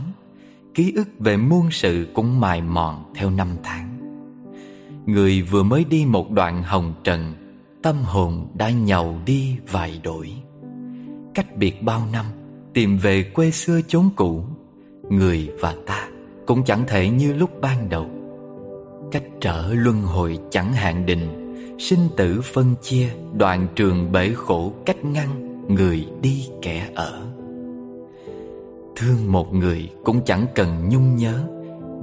Ký ức về muôn sự cũng mài mòn theo năm tháng. Người vừa mới đi một đoạn hồng trần, Tâm hồn đã nhầu đi vài đổi. Cách biệt bao năm, Tìm về quê xưa chốn cũ, Người và ta cũng chẳng thể như lúc ban đầu. Cách trở luân hồi chẳng hạn định, Sinh tử phân chia, Đoạn trường bể khổ cách ngăn, Người đi kẻ ở. Thương một người cũng chẳng cần nhung nhớ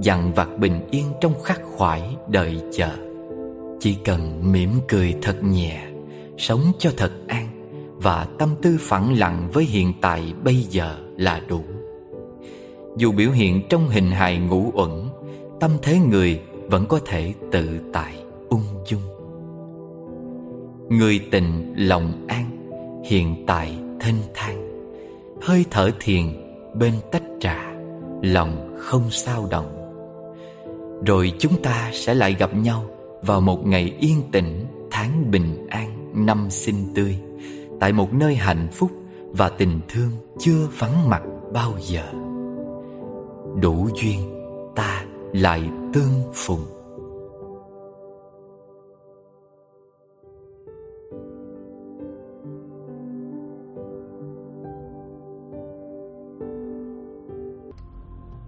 Dằn vặt bình yên trong khắc khoải đợi chờ. Chỉ cần mỉm cười thật nhẹ, Sống cho thật an, Và tâm tư phẳng lặng với hiện tại bây giờ là đủ. Dù biểu hiện trong hình hài ngũ uẩn, Tâm thế người vẫn có thể tự tại, ung dung. Người tình lòng an, Hiện tại thênh thang. Hơi thở thiền bên tách trà Lòng không sao động. Rồi chúng ta sẽ lại gặp nhau Vào một ngày yên tĩnh, Tháng bình an, Năm sinh tươi, Tại một nơi hạnh phúc Và tình thương chưa vắng mặt bao giờ. Đủ duyên, ta lại tương phùng.